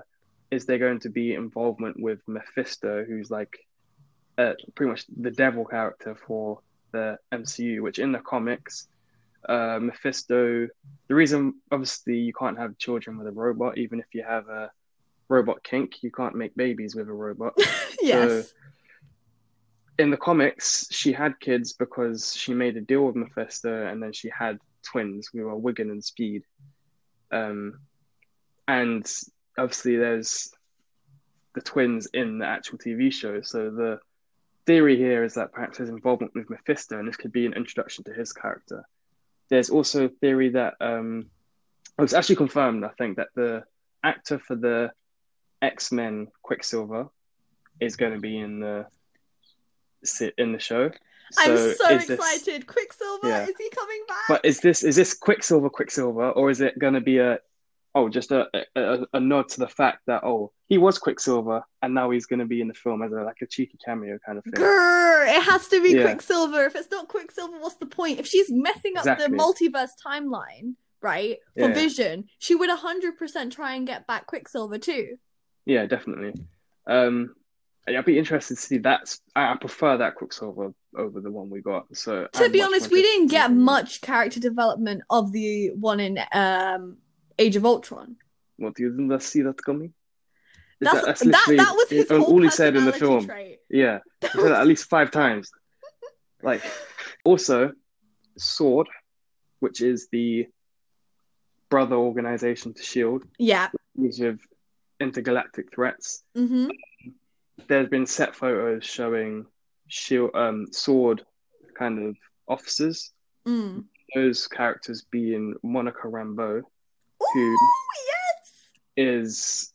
is there going to be involvement with Mephisto, who's like uh, pretty much the devil character for the MCU, which in the comics, uh, Mephisto. The reason, obviously, you can't have children with a robot, even if you have a robot kink, you can't make babies with a robot yes. In the comics, she had kids because she made a deal with Mephisto, and then she had twins. We were Wiccan and Speed, um, and obviously there's the twins in the actual TV show. So the theory here is that perhaps his involvement with Mephisto, and this could be an introduction to his character. There's also a theory that um, it was actually confirmed. I think that the actor for the X Men Quicksilver is going to be in the sit in the show. I'm so is this- excited. Quicksilver, Yeah. is he coming back? but is this is this Quicksilver Quicksilver or is it going to be a oh just a, a a nod to the fact that oh he was Quicksilver and now he's going to be in the film as a like a cheeky cameo kind of thing. Grr, it has to be Yeah. Quicksilver. If it's not Quicksilver, what's the point? If she's messing up Exactly. the multiverse timeline, right, for Yeah. Vision, she would 100% try and get back Quicksilver too. Yeah, definitely. Um, I'd be interested to see that. I, prefer that Quicksilver over the one we got. So To I'm be honest, we didn't get much character development of the one in um Age of Ultron. What do you didn't see that coming? Is That's, that's that, that, was his all he said in the film. trait. Yeah, That he said that at least five times. Like, also, Sword, which is the brother organization to Shield, Yeah. deals with intergalactic threats. hmm There's been set photos showing Shield, um, Sword, kind of officers. Mm. Those characters being Monica Rambeau, Who- Ooh, yes. is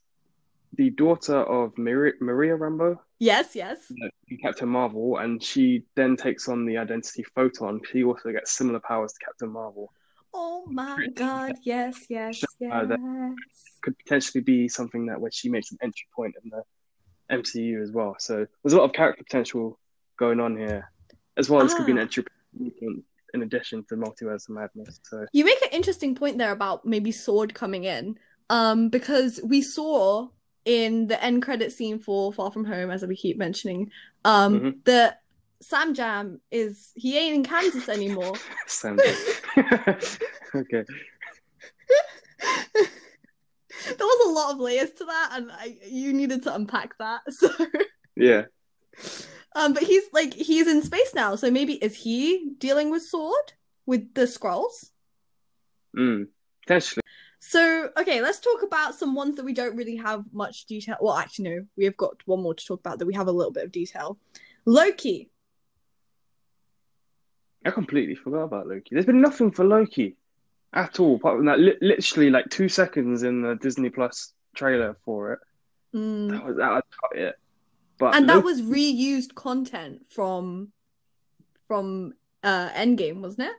the daughter of Maria, Maria Rambeau. Yes, yes. Captain Marvel, and she then takes on the identity Photon. She also gets similar powers to Captain Marvel. Oh my god, yes, yes, that- yes. Could potentially be something that where she makes an entry point in the MCU as well. So there's a lot of character potential going on here, as well as could be an Ah. entry point in addition to Multiverse of Madness. So You make an interesting point there about maybe Sword coming in. Um, because we saw in the end credit scene for Far From Home, as we keep mentioning, um, Mhm. that Sam Jam is he ain't in Kansas anymore. Sam. okay, there was a lot of layers to that, and I, you needed to unpack that. So, yeah, um, but he's like he's in space now, so maybe is he dealing with Sword with the Skrulls? mm. potentially. So, okay, let's talk about some ones that we don't really have much detail. Well, actually, no, we have got one more to talk about that we have a little bit of detail. Loki. I completely forgot about Loki. There's been nothing for Loki at all, apart from that li- literally like two seconds in the Disney Plus trailer for it. Mm. That was that it. But And that was reused content from from uh Endgame, wasn't it?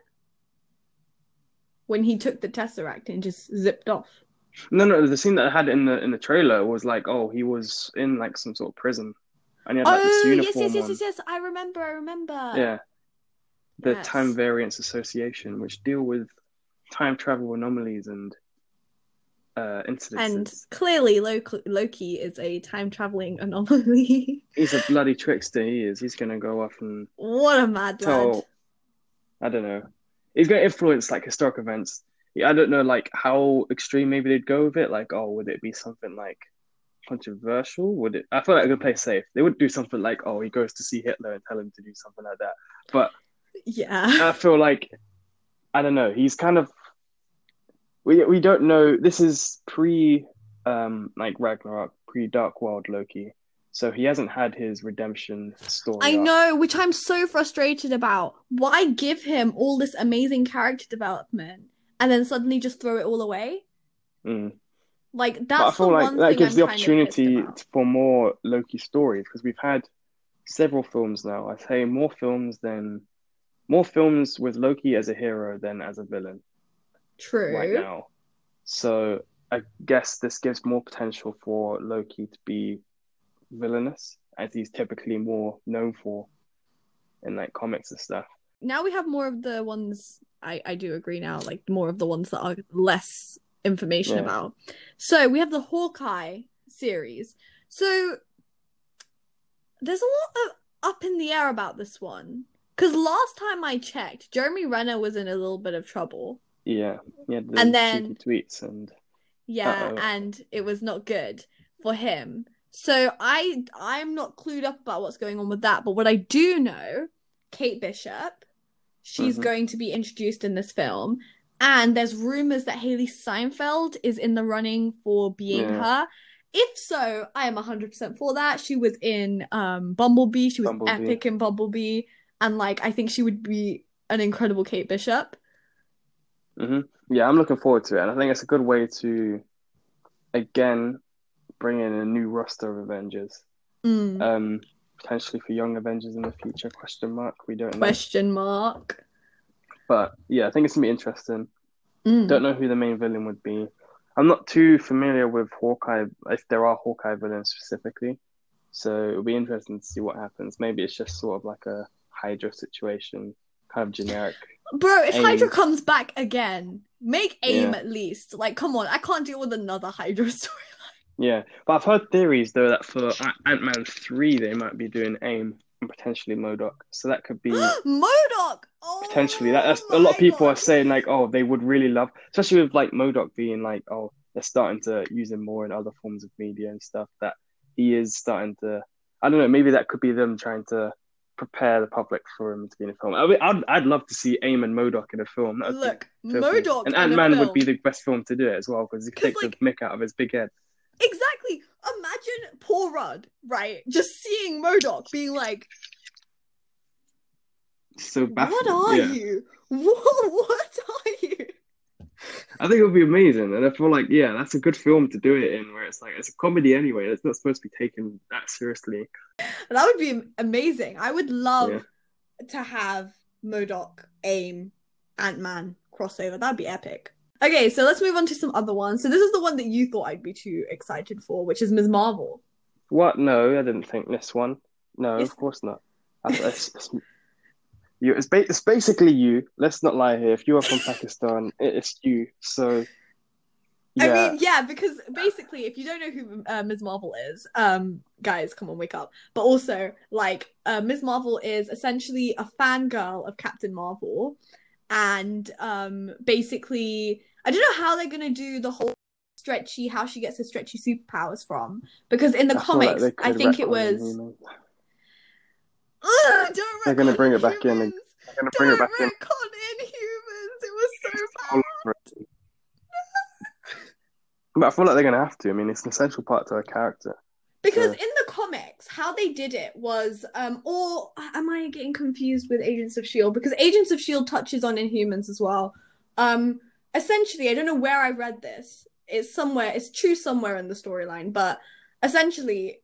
When he took the Tesseract and just zipped off. no, no. The scene that I had in the in the trailer was like, oh, he was in like some sort of prison, and he had like this oh, yes, uniform yes, yes, on. yes, yes. I remember, I remember. Yeah, the Yes. Time Variance Association, which deal with time travel anomalies and uh incidents. And clearly Loki, is a time traveling anomaly. He's a bloody trickster. He is. He's gonna go off and what a mad lad. tell. I don't know. He's gonna influence like historic events. I don't know like how extreme maybe they'd go with it. Like, oh, would it be something like controversial? Would it? I feel like they would play safe. They would do something like, oh, he goes to see Hitler and tell him to do something like that. But Yeah. I feel like I don't know. He's kind of we we don't know. This is pre um like Ragnarok, pre Dark World Loki. So he hasn't had his redemption story. I arc. know, which I'm so frustrated about. Why give him all this amazing character development and then suddenly just throw it all away? Mm. Like But I that's the feel like one that thing gives I'm the kind of pissed opportunity for more Loki stories because we've had several films now. I'd say more films than more films with Loki as a hero than as a villain True. right now. So I guess this gives more potential for Loki to be villainous, as he's typically more known for in like comics and stuff. now we have more of the ones I, I do agree now, like more of the ones that are less information Yeah. about. So we have the Hawkeye series. So there's a lot of up in the air about this one. Because last time I checked, Jeremy Renner was in a little bit of trouble. Yeah, yeah, And then- tweets and Yeah, Uh-oh. and it was not good for him. So I I'm not clued up about what's going on with that, but what I do know, Kate Bishop, she's Mhm. going to be introduced in this film, and there's rumors that Hailee Steinfeld is in the running for being Yeah. her. If so, I am 100% for that. She was in um Bumblebee, she was Bumblebee. epic in Bumblebee, and like I think she would be an incredible Kate Bishop. Hmm Yeah, I'm looking forward to it, and I think it's a good way to again bring in a new roster of Avengers. Mm. Um, potentially for young Avengers in the future? Question mark. We don't know, Question mark. but yeah, I think it's gonna be interesting. Mm. Don't know who the main villain would be. I'm not too familiar with Hawkeye, if there are Hawkeye villains specifically. So it'll be interesting to see what happens. Maybe it's just sort of like a Hydra situation, kind of generic. Bro, if AIM. Hydra comes back again, make AIM Yeah. at least. Like, come on, I can't deal with another Hydra story. Yeah, but I've heard theories though that for Ant Man three they might be doing AIM and potentially MODOK. So that could be MODOK! Oh, potentially that. That's a lot of people are saying like, oh, they would really love, especially with like MODOK being like, oh, they're starting to use him more in other forms of media and stuff. That he is starting to. I don't know. Maybe that could be them trying to prepare the public for him to be in a film. I mean, I'd I'd love to see and MODOK in a film. That would Look. MODOK and Ant Man would be the best film to do it as well because he takes like- the mick out of his big head. Exactly. Imagine Paul Rudd, right? Just seeing MODOK being like, So baffling. What are yeah. you? What, what are you? I think it would be amazing, and I feel like yeah, that's a good film to do it in, where it's like it's a comedy anyway. It's not supposed to be taken that seriously. That would be amazing. I would love Yeah. to have MODOK, AIM, Ant Man crossover. That'd be epic. Okay, so let's move on to some other ones. So this is the one that you thought I'd be too excited for, which is Ms. Marvel. What? No, I didn't think this one. No, Yes. of course not. It's, it's, you, it's, ba- it's basically you. Let's not lie here. If you are from Pakistan, it's you. So yeah, I mean, yeah, because basically, if you don't know who uh, Ms. Marvel is, um, guys, come on, wake up. But also, like, uh, Ms. Marvel is essentially a fangirl of Captain Marvel, and um, basically, I don't know how they're gonna do the whole stretchy, how she gets her stretchy superpowers from, because in the I feel like comics, I think it was. Ugh, don't They're gonna bring it back in Inhumans. They're gonna bring Don't it back in. retcon Inhumans. It was so bad. But I feel like they're gonna have to. I mean, it's an essential part to her character. Because Yeah. in the comics, how they did it was, um, or am I getting confused with Agents of Shield? Because Agents of Shield touches on Inhumans as well. Um, essentially, I don't know where I read this. It's somewhere. It's true somewhere in the storyline, but essentially,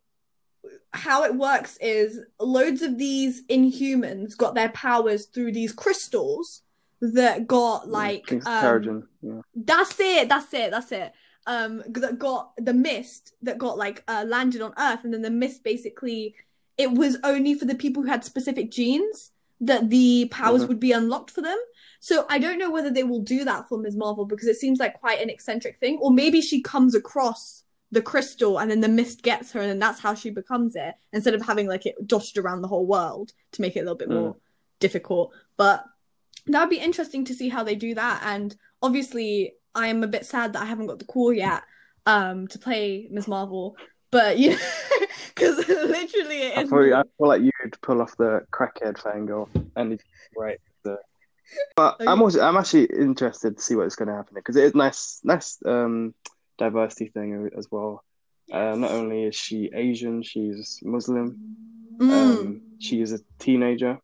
how it works is loads of these Inhumans got their powers through these crystals that got like um, yeah. that's it. That's it. That's it. Um, that got the mist that got like uh landed on Earth, and then the mist basically it was only for the people who had specific genes that the powers Mhm. would be unlocked for them. So I don't know whether they will do that for Ms. Marvel because it seems like quite an eccentric thing, or maybe she comes across the crystal and then the mist gets her, and then that's how she becomes it instead of having like it dotted around the whole world to make it a little bit Mm. more difficult. But that would be interesting to see how they do that. And obviously, I am a bit sad that I haven't got the call yet um, to play Ms. Marvel. But you know, because literally it I feel, I feel like you'd pull off the crackhead fangirl, and right. The... But I'm also I'm actually interested to see what's going to happen because it is nice, nice um, diversity thing as well. Uh, not only is she Asian, she's Muslim. Mm. Um, she is a teenager,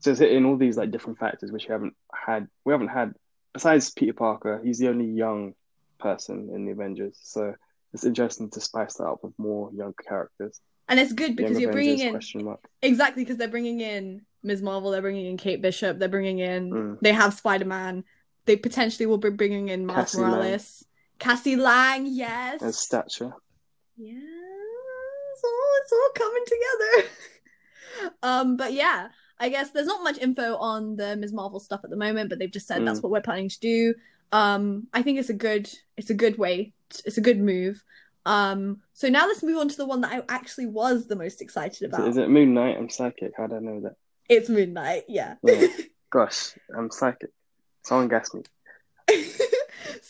so it's hitting all these like different factors which we haven't had. We haven't had besides Peter Parker. He's the only young person in the Avengers. So it's interesting to spice that up with more young characters. And it's good because Young you're Avengers, bringing in question mark. exactly because they're bringing in Ms. Marvel, they're bringing in Kate Bishop, they're bringing in Mm. they have Spider Man, they potentially will be bringing in Miles Cassie Lang. Cassie Lang, yes, and stature. yeah, it's all it's all coming together. um, but yeah, I guess there's not much info on the Ms. Marvel stuff at the moment, but they've just said that's Mm. what we're planning to do. Um, I think it's a good it's a good way, it's a good move. Um, so now let's move on to the one that I actually was the most excited about. is it Moon Knight? I'm psychic. How do I know that? It's Moon Knight, yeah. Yeah. Gosh, I'm psychic. Someone gas me.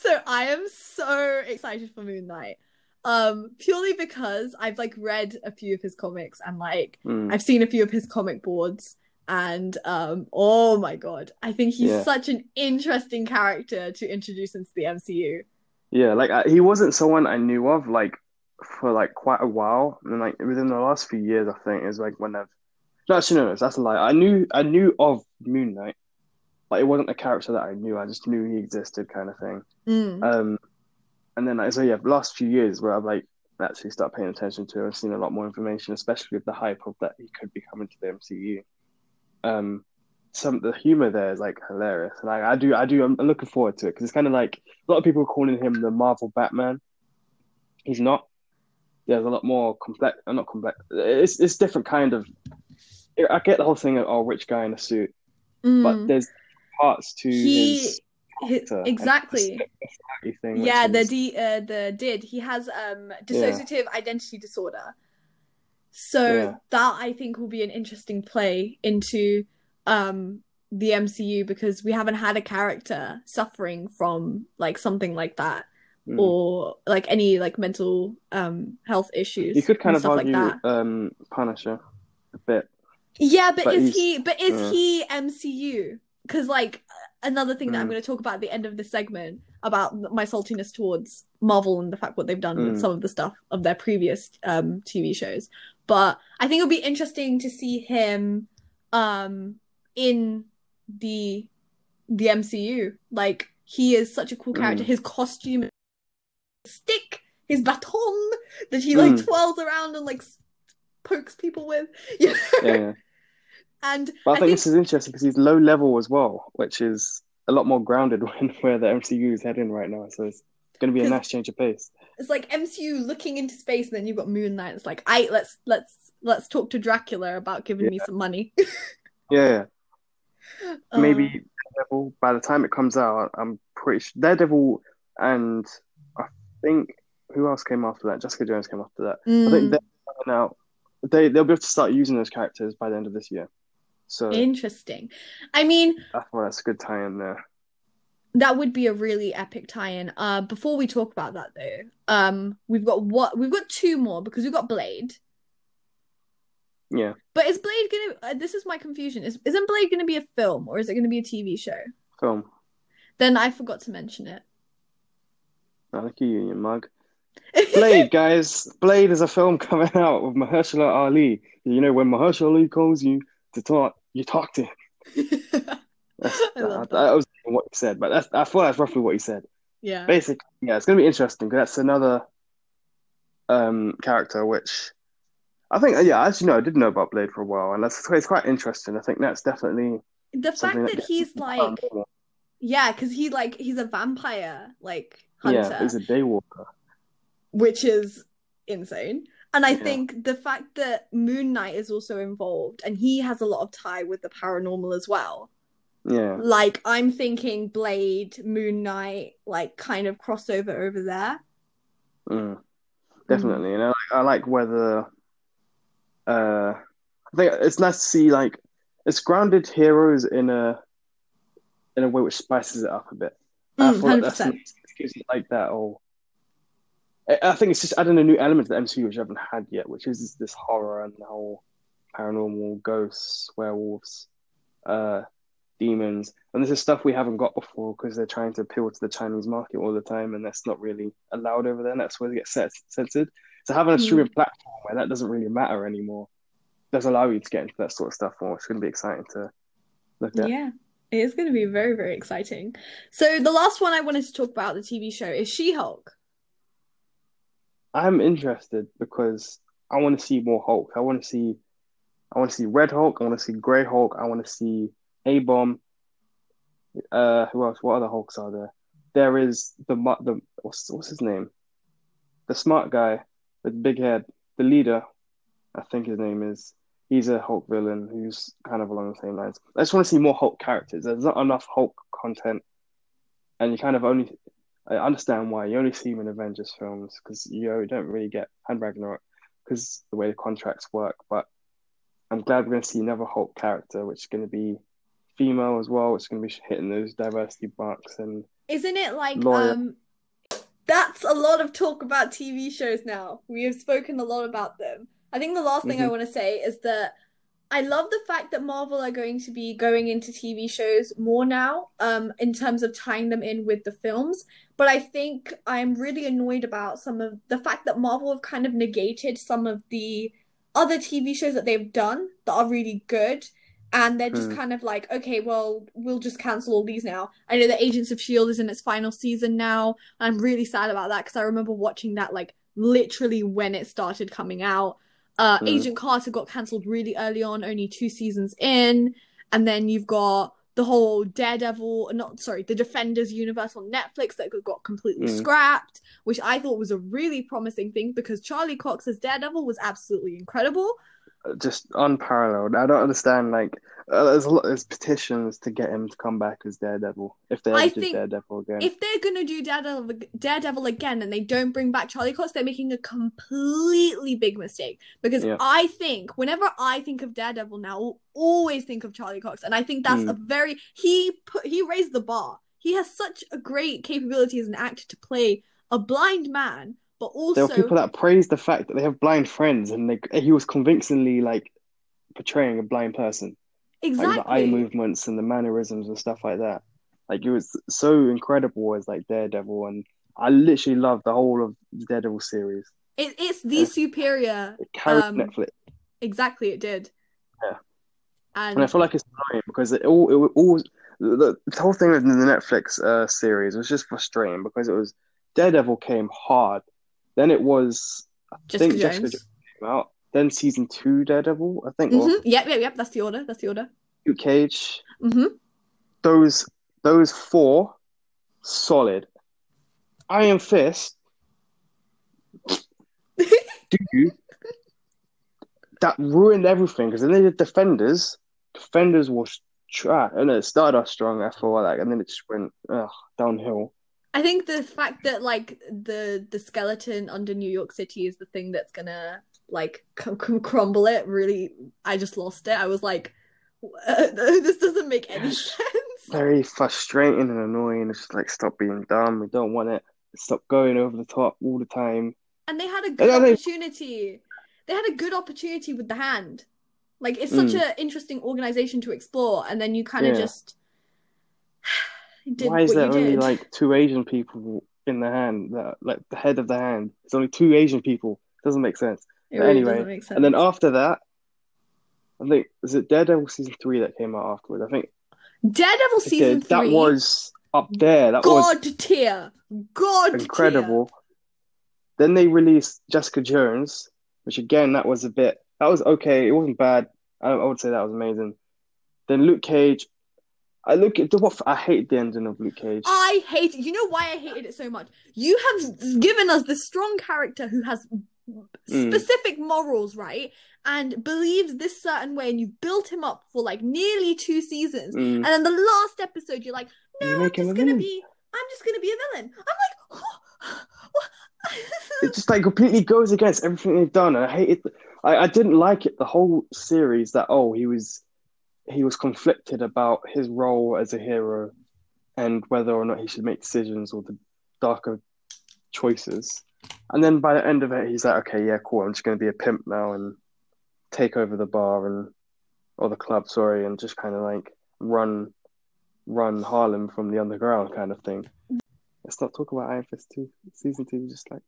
so I am so excited for Moon Knight. Um, purely because I've like read a few of his comics and like Mm. I've seen a few of his comic boards and um oh my god, I think he's Yeah. such an interesting character to introduce into the MCU. Yeah, like I, he wasn't someone I knew of like for like quite a while, and like within the last few years, I think is like when I've. No, actually, no, that's a lie. I knew I knew of Moon Knight, but it wasn't a character that I knew. I just knew he existed, kind of thing. Mm. Um, and then like so, yeah, the last few years where I've like actually started paying attention to, I've seen a lot more information, especially with the hype of that he could be coming to the MCU. Um, some the humor there is like hilarious, and I, I do, I do, I'm looking forward to it because it's kind of like a lot of people are calling him the Marvel Batman. He's not. There's a lot more complex, uh, not complex. It's it's different kind of. I get the whole thing of oh, rich guy in a suit, but Mm. there's parts to he, his hi- character and exactly. thing, Yeah, the is- D, uh, the did he has um dissociative identity disorder. So Yeah. that I think will be an interesting play into um the MCU because we haven't had a character suffering from like something like that Mm. or like any like mental um health issues. You could kind of argue like that. um, Punisher a bit. Yeah, but, but is he but is yeah. he MCU? Because like another thing that I'm Mm. going to talk about at the end of this segment about my saltiness towards Marvel and the fact what they've done with Mm. some of the stuff of their previous um TV shows. But I think it'll be interesting to see him um in the the MCU. Like he is such a cool character. Mm. His costume stick, his baton that he like Mm. twirls around and like pokes people with. You know? Yeah, yeah. And But I, I think, think this is interesting because he's low level as well, which is a lot more grounded when where the MCU is heading right now. So it's going to be a nice change of pace. it's like MCU looking into space, and then you've got Moon Knight. It's like, I let's let's let's talk to Dracula about giving me some money. Yeah, Uh, maybe Daredevil. By the time it comes out, I'm pretty sure Daredevil and I think who else came after that? Jessica Jones came after that. I mm, think they're coming out. They they'll be able to start using those characters by the end of this year. So interesting. I mean, thought that's a good tie-in there. that would be a really epic tie-in. Uh, before we talk about that though, um, we've got what we've got two more because we've got Blade. Yeah, But is Blade gonna? Uh, this is my confusion. Is isn't Blade gonna be a film or is it gonna be a TV show? film. Then I forgot to mention it. I like you, you mug. Blade, guys. Blade is a film coming out with Mahershala Ali. You know, when Mahershala Ali calls you to talk, you talk to him. That's, I that, that. that was what he said, but that's, I thought that's roughly what he said. yeah. Basically, yeah, it's going to be interesting because that's another um, character which I think, yeah, as you know, I did know about Blade for a while, and that's it's quite interesting. I think that's definitely The fact something that he's like, yeah, because he like he's a vampire like hunter, yeah, he's a daywalker. which is insane. And I Yeah. think the fact that Moon Knight is also involved and he has a lot of tie with the paranormal as well. Yeah, Like I'm thinking Blade, Moon Knight, like kind of crossover over there. mm, definitely. And I like, I like whether uh, I think it's nice to see like it's grounded heroes in a in a way which spices it up a bit. I Mm, feel like that's 100%. It gives it like that or I think it's just adding a new element to the MCU which I haven't had yet, which is this horror and the whole paranormal ghosts, werewolves, uh, demons, and this is stuff we haven't got before because they're trying to appeal to the Chinese market all the time, and that's not really allowed over there. And that's where they get set, censored. So having a Mm. streaming platform where that doesn't really matter anymore does allow you to get into that sort of stuff more. It's going to be exciting to look at. Yeah. It is going to be very, very exciting. So the last one I wanted to talk about the TV show is She-Hulk. I'm interested because I want to see more Hulk. I want to see, I want to see Red Hulk. I want to see Grey Hulk. I want to see A Bomb. Uh, who else? What other Hulks are there? There is the the what's what's his name? The smart guy with big head, the leader. I think his name is. He's a Hulk villain who's kind of along the same lines. I just want to see more Hulk characters. There's not enough Hulk content, and you kind of only. I understand why you only see him in Avengers films because you don't really get and Ragnarok because the way the contracts work. But I'm glad we're going to see another Hulk character, which is going to be female as well. It's going to be hitting those diversity marks and Isn't it like Lawyer. um that's a lot of talk about TV shows now. We have spoken a lot about them. I think the last thing I Mhm. want to say is that I love the fact that Marvel are going to be going into TV shows more now, um, in terms of tying them in with the films. But I think I'm really annoyed about some of the fact that Marvel have kind of negated some of the other TV shows that they've done that are really good. And they're just Hmm. kind of like, okay, well, we'll just cancel all these now. I know that Agents of S.H.I.E.L.D. is in its final season now. I'm really sad about that because I remember watching that like literally when it started coming out. Uh, Mm. Agent Carter got cancelled really early on, only two seasons in. And then you've got the whole Daredevil, not sorry, the Defenders universe on Netflix that got completely Mm. scrapped, which I thought was a really promising thing because Charlie Cox's Daredevil was absolutely incredible. Just unparalleled. I don't understand. Like, uh, there's a lot. There's petitions to get him to come back as Daredevil if they I ever think Daredevil again. If they're gonna do Daredevil, Daredevil again and they don't bring back Charlie Cox, they're making a completely big mistake. Because Yeah. I think whenever I think of Daredevil now, I'll always think of Charlie Cox, and I think that's Mm. a very he put he raised the bar. He has such a great capability as an actor to play a blind man, but there were people that praised the fact that they have blind friends, and they, he was convincingly like portraying a blind person, like the eye movements and the mannerisms and stuff like that. Like it was so incredible as like Daredevil, and I literally loved the whole of the Daredevil series. It, it's the Yeah. superior. It carried Um, Netflix, Exactly, it did. Yeah. And and I feel like it's annoying because it all it all the, the whole thing with the Netflix uh, series was just frustrating because it was Daredevil came hard, then it was I Jessica think Jessica Jones. Jones came out, then season two Daredevil, I think, or hmm Yep, yep, yep. That's the order. That's the order. Luke Cage. hmm Those those four solid. Iron Fist, dude, that ruined everything because then they did Defenders. Defenders was trash, and it started off strong after a while, like, and then it just went ugh, downhill. I think the fact that like the the skeleton under New York City is the thing that's gonna like c- c- crumble it. Really, I just lost it. I was like, this doesn't make any sense. Very frustrating and annoying. It's just like stop being dumb. We don't want it. Stop going over the top all the time. And they had a good think- opportunity. They had a good opportunity with the hand. Like it's such Mm. an interesting organization to explore, and then you kind of Yeah. just did Why is there only did. like two Asian people in the hand? That like the head of the hand. It's only two Asian people. Doesn't make sense. Really anyway, doesn't make sense. And then after that, I think was it Daredevil season three that came out afterwards. I think Daredevil season okay, that was up there. That was God tier, God incredible. Then they released Jessica Jones, which again that was a bit that was okay. It wasn't bad. I, I would say that was amazing. Then Luke Cage. I look at the what I hate the ending of Luke Cage. I hate it. You know why I hated it so much? You have given us this strong character who has Mm. specific morals, right? And believes this certain way, and you've built him up for like nearly two seasons. Mm. And then the last episode, you're like, You no, I'm just gonna be, I'm just gonna be a villain. I'm like, what? it just like completely goes against everything they've done. And I hate it. I, I didn't like it the whole series that oh he was he was conflicted about his role as a hero and whether or not he should make decisions or the darker choices. And then by the end of it, he's like, okay, yeah, cool. I'm just going to be a pimp now and take over the bar and or the club, sorry, and just kind of like run run Harlem from the underground kind of thing. Let's not talk about Iron Fist two season two. Just like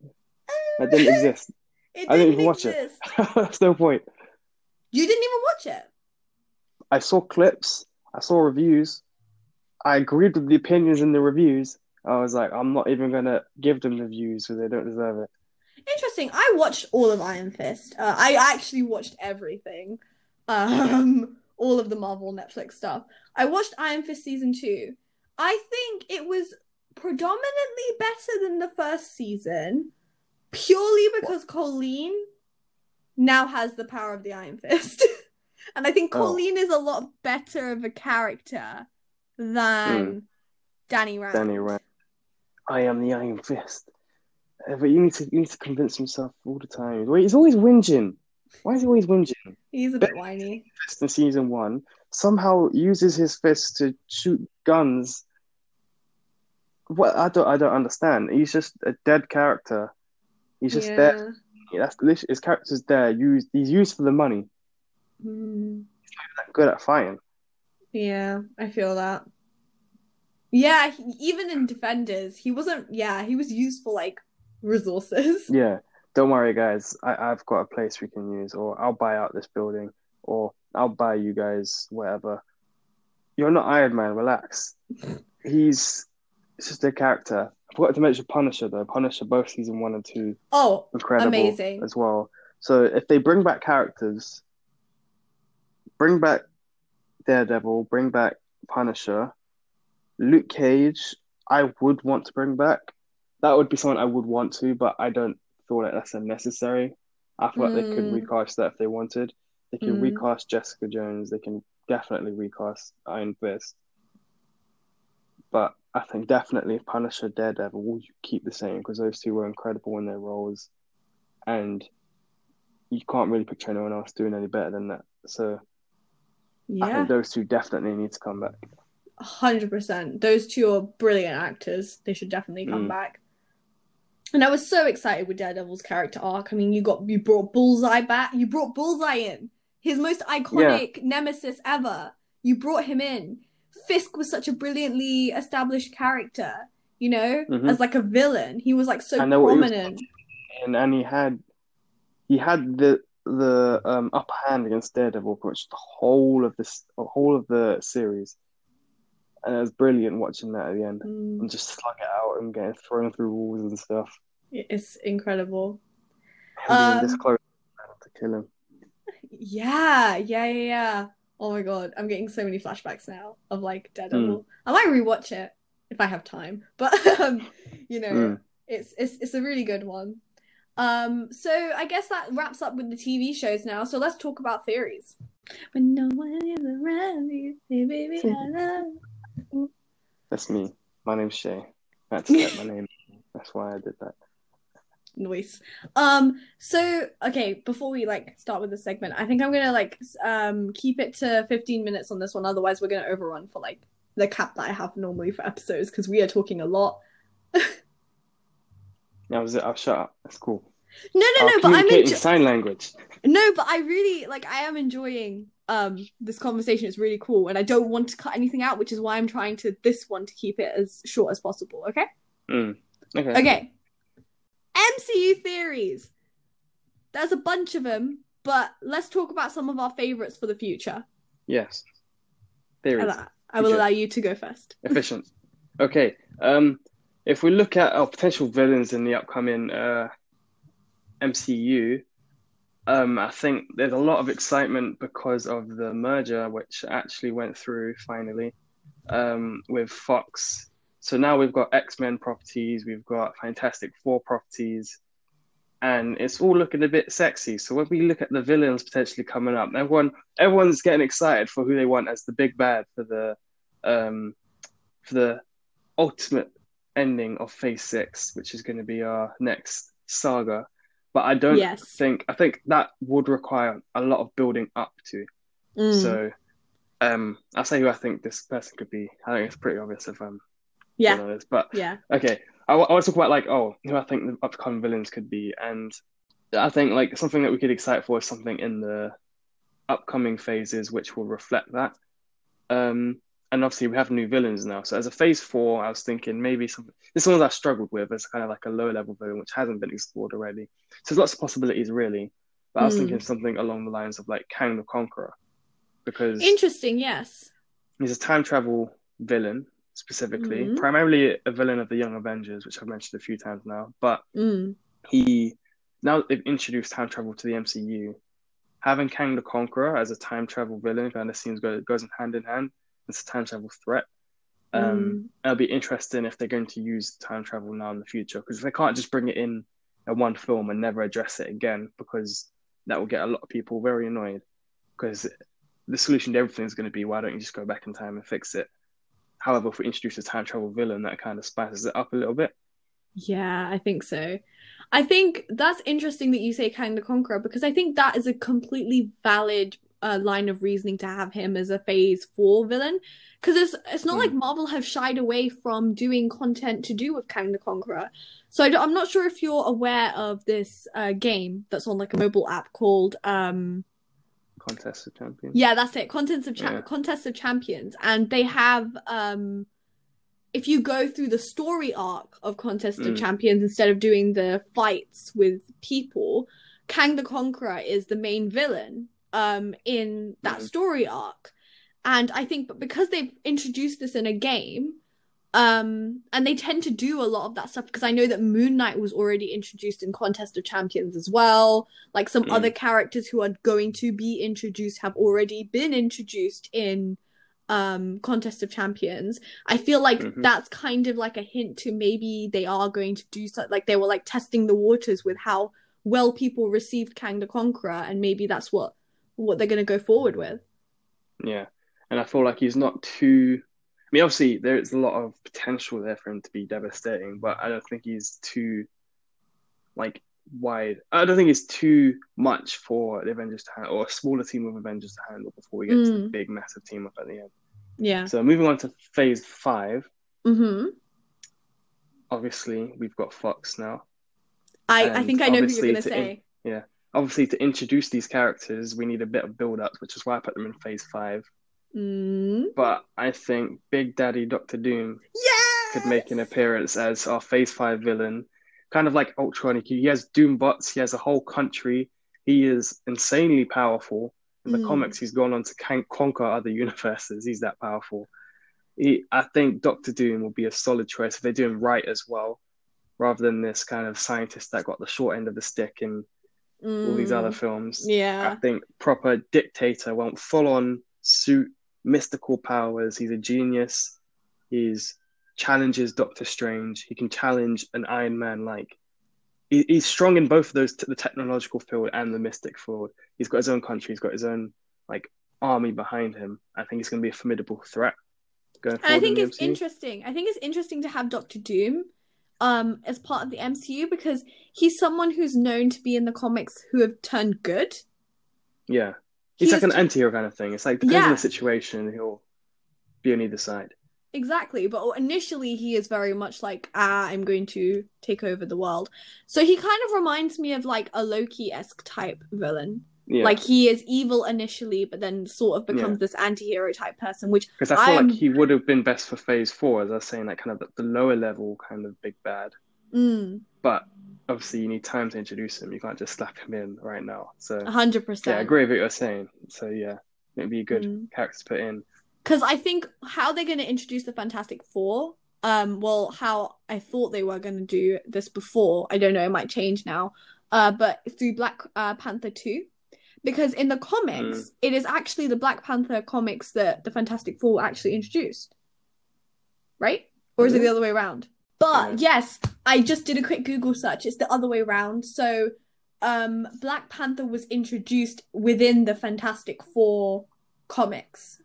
that didn't exist. It I didn't didn't even watch it. exist. That's no point. You didn't even watch it. I saw clips, I saw reviews, I agreed with the opinions in the reviews. I was like, I'm not even gonna give them the views because they don't deserve it. Interesting. I watched all of Iron Fist. Uh, I actually watched everything. Um, all of the Marvel Netflix stuff. I watched Iron Fist season two. I think it was predominantly better than the first season, purely because Colleen now has the power of the Iron Fist. and I think Oh. Colleen is a lot better of a character than Danny Rand. Danny Rand. I am the Iron Fist. Uh, But you need to you need to convince himself all the time. Wait, he's always whinging. Why is he always whinging? He's a bit whiny. Fist in season one somehow uses his fist to shoot guns. What I don't I don't understand. He's just a dead character. He's just there. That's his character's there. Used he's used for the money. Mm, Not good at fighting. yeah, I feel that. Yeah, he, even in Defenders, he wasn't. Yeah, he was used for like resources. Yeah, don't worry, guys. I, I've got a place we can use, or I'll buy out this building, or I'll buy you guys whatever. You're not Iron Man. Relax. He's it's just a character. I forgot to mention Punisher though. Punisher, both season one and two, Oh, incredible Amazing. as well. So if they bring back characters, bring back Daredevil, bring back Punisher, Luke Cage, I would want to bring back. That would be something I would want to, but I don't feel like that's unnecessary. I feel like they could Mm. recast that if they wanted. They can Mm. recast Jessica Jones. They can definitely recast Iron Fist. But I think definitely Punisher, Daredevil will keep the same because those two were incredible in their roles, and you can't really picture anyone else doing any better than that. So I yeah, think those two definitely need to come back. hundred percent. Those two are brilliant actors. They should definitely come Mm. back. And I was so excited with Daredevil's character arc. I mean, you got you brought Bullseye back. You brought Bullseye in, his most iconic nemesis ever. You brought him in. Fisk was such a brilliantly established character. You know, Mhm. as like a villain, he was like so I know what he was prominent. And and he had he had the the um, upper hand against Daredevil for much the whole of this the whole of the series, and it was brilliant watching that at the end Mm, and just slug it out and getting thrown through walls and stuff. it's incredible. Being this Um, close to kill him. Yeah, yeah, yeah, yeah. Oh my god, I'm getting so many flashbacks now of like. Daredevil. I might rewatch it if I have time, but um, you know, Mm. it's it's it's a really good one. Um, so I guess that wraps up with the TV shows now. So let's talk about theories. When no one is around you, say, baby, I love. That's me. My name's Shay. That's had to set my name. That's why I did that. Noise. Um, so okay, before we like start with the segment, I think I'm gonna like um keep it to 15 minutes on this one, otherwise we're gonna overrun for like the cap that I have normally for episodes because we are talking a lot. That was it. I'll shut up. That's cool. No, no, no, but I'm enjoying. sign language. No, but I really like I am enjoying um this conversation. It's really cool, and I don't want to cut anything out, which is why I'm trying to this one to keep it as short as possible. Okay. Mm. Okay. Okay. MCU theories. There's a bunch of them, but let's talk about some of our favorites for the future. Yes. I, Theories. will- I will allow you to go first. Efficient. Okay. Um, if we look at our potential villains in the upcoming uh, MCU, um, I think there's a lot of excitement because of the merger, which actually went through finally um, with Fox. So now we've got X Men properties, we've got Fantastic Four properties, and it's all looking a bit sexy. So when we look at the villains potentially coming up, everyone everyone's getting excited for who they want as the big bad for the um, for the ultimate ending of Phase Six, which is going to be our next saga. But I don't Yes. think I think that would require a lot of building up to. Mm. So um, I'll say who I think this person could be. I think it's pretty obvious if I'm yeah. honest. But Yeah. okay, I, wa- want to talk about like oh who I think the upcoming villains could be, and I think like something that we could excite for is something in the upcoming phases which will reflect that. Um, and obviously we have new villains now. So as a phase four, I was thinking maybe some this one's I struggled with as kind of like a low level villain which hasn't been explored already. So there's lots of possibilities really. But I was Hmm. thinking something along the lines of like Kang the Conqueror, because Interesting. Yes. he's a time travel villain, specifically, Mhm. primarily a villain of the Young Avengers, which I've mentioned a few times now. But Mm. he now they've introduced time travel to the MCU, having Kang the Conqueror as a time travel villain kind of seems go, goes hand in hand. It's a time travel threat. Um, Mm. It'll be interesting if they're going to use time travel now in the future because they can't just bring it in in one film and never address it again because that will get a lot of people very annoyed because the solution to everything is going to be why don't you just go back in time and fix it. However, if we introduce a time travel villain, that kind of spices it up a little bit. Yeah, I think so. I think that's interesting that you say Kang the Conqueror because I think that is a completely valid uh, line of reasoning to have him as a Phase Four villain. Because it's it's not Mm. like Marvel have shied away from doing content to do with Kang the Conqueror. So I i'm not sure if you're aware of this uh, game that's on like a mobile app called um Contest of Champions. yeah, that's it. Contents of cha- Yeah. Contest of Champions, and they have um, if you go through the story arc of Contest of Mm. Champions instead of doing the fights with people, Kang the Conqueror is the main villain um in that Mhm. story arc, and I think but because they've introduced this in a game. Um, and they tend to do a lot of that stuff because I know that Moon Knight was already introduced in Contest of Champions as well. Like some Mm. other characters who are going to be introduced have already been introduced in um Contest of Champions. I feel like Mhm. that's kind of like a hint to maybe they are going to do something like they were like testing the waters with how well people received Kang the Conqueror and maybe that's what what they're going to go forward with. Yeah. And I feel like he's not too. I mean, obviously, there's a lot of potential there for him to be devastating, but I don't think he's too, like, wide. I don't think it's too much for the Avengers to handle, or a smaller team of Avengers to handle before we get to the Mm. big, massive team up at the end. Yeah. So, moving on to phase five, Mhm. obviously, we've got Fox now. I I think I know who you're going to say. in- say. Obviously, to introduce these characters, we need a bit of build up, which is why I put them in phase five. Mm. But I think Big Daddy Doctor Doom Yes. could make an appearance as our Phase Five villain, kind of like Ultron. He has Doom bots. He has a whole country. He is insanely powerful. In the Mm. comics, he's gone on to can- conquer other universes. He's that powerful. He, I think Doctor Doom will be a solid choice if they do him right as well, rather than this kind of scientist that got the short end of the stick in all these other mm. films. Yeah. I think proper dictator won't full on suit mystical powers. He's a genius. He's challenges Doctor Strange. He can challenge an Iron Man. Like he, he's strong in both of those, t- the technological field and the mystic field. He's got his own country. He's got his own like army behind him. I think he's going to be a formidable threat going forward. I think in it's MCU. interesting. I think it's interesting to have Doctor Doom um as part of the MCU because he's someone who's known to be in the comics who have turned good. Yeah, he's He's like an ju- anti-hero kind of thing. It's like depends on the situation. He'll be on either side. Exactly, but initially he is very much like, ah, I'm going to take over the world. So he kind of reminds me of like a Loki-esque type villain. Yeah, Like he is evil initially, but then sort of becomes this anti-hero type person, which Because I feel I'm- like he would have been best for phase four, as I was saying, like kind of the, the lower level kind of big bad. mm, But obviously, you need time to introduce him. You can't just slap him in right now. So hundred yeah, I agree with what you're saying. So yeah, it'd be a good Mm. character to put in. Because I think how they're going to introduce the Fantastic Four, um, well, how I thought they were going to do this before, I don't know, it might change now, uh, but through Black uh, Panther 2. Because in the comics, it is actually the Black Panther comics that the Fantastic Four actually introduced. Right? Or is it the other way around? But Yeah. yes, I just did a quick Google search. It's the other way around. So, um, Black Panther was introduced within the Fantastic Four comics.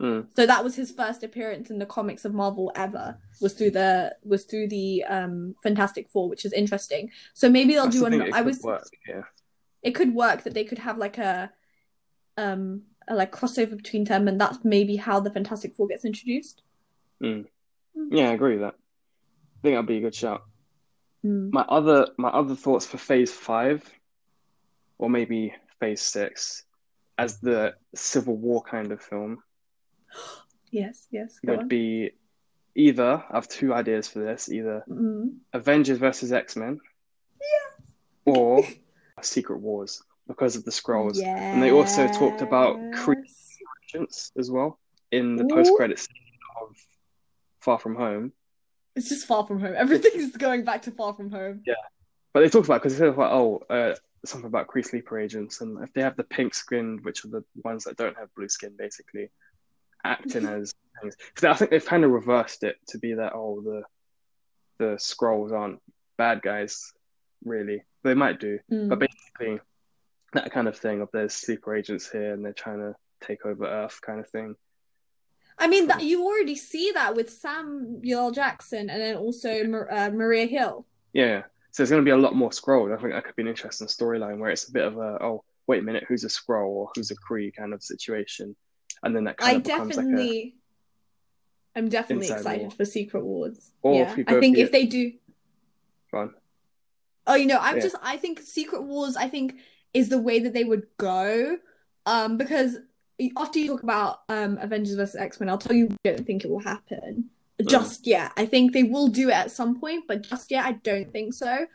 Mm. So that was his first appearance in the comics of Marvel ever. Was through the was through the um Fantastic Four, which is interesting. So maybe they'll That's do an. I was work. Yeah, it could work that they could have like a um a like crossover between them, and that's maybe how the Fantastic Four gets introduced. yeah, I agree with that. I think that'd be a good shout. Mm. My other my other thoughts for phase five, or maybe phase six, as the Civil War kind of film. Yes, yes. Would on. be either I have two ideas for this either Mm. Avengers versus X Men Yes. or Secret Wars because of the Skrulls. And they also talked about cre- Yes. Agents as well in the post credits of Far From Home. It's just Far From Home. Everything's going back to Far From Home. Yeah. But they talked about because they said like, oh, uh, something about Kree sleeper agents, and if they have the pink skin, which are the ones that don't have blue skin, basically acting as things. So I think they've kind of reversed it to be that oh, the the Skrulls aren't bad guys, really. They might do, Mm. but basically that kind of thing of there's sleeper agents here and they're trying to take over Earth, kind of thing. I mean, that you already see that with Samuel. Jackson and then also uh, Maria Hill. Yeah. So there's going to be a lot more Skrull. I think that could be an interesting storyline where it's a bit of a oh wait a minute who's a Skrull or who's a Kree kind of situation, and then that kind I of becomes like a definitely, I'm definitely excited war. for Secret Wars. Or yeah, if you I think if they do, fun. Oh, you know, I'm Yeah. just, I think Secret Wars, I think is the way that they would go, um, because after you talk about um Avengers vs X Men, I'll tell you, I don't think it will happen Mm. just yet. I think they will do it at some point, but just yet, I don't think so.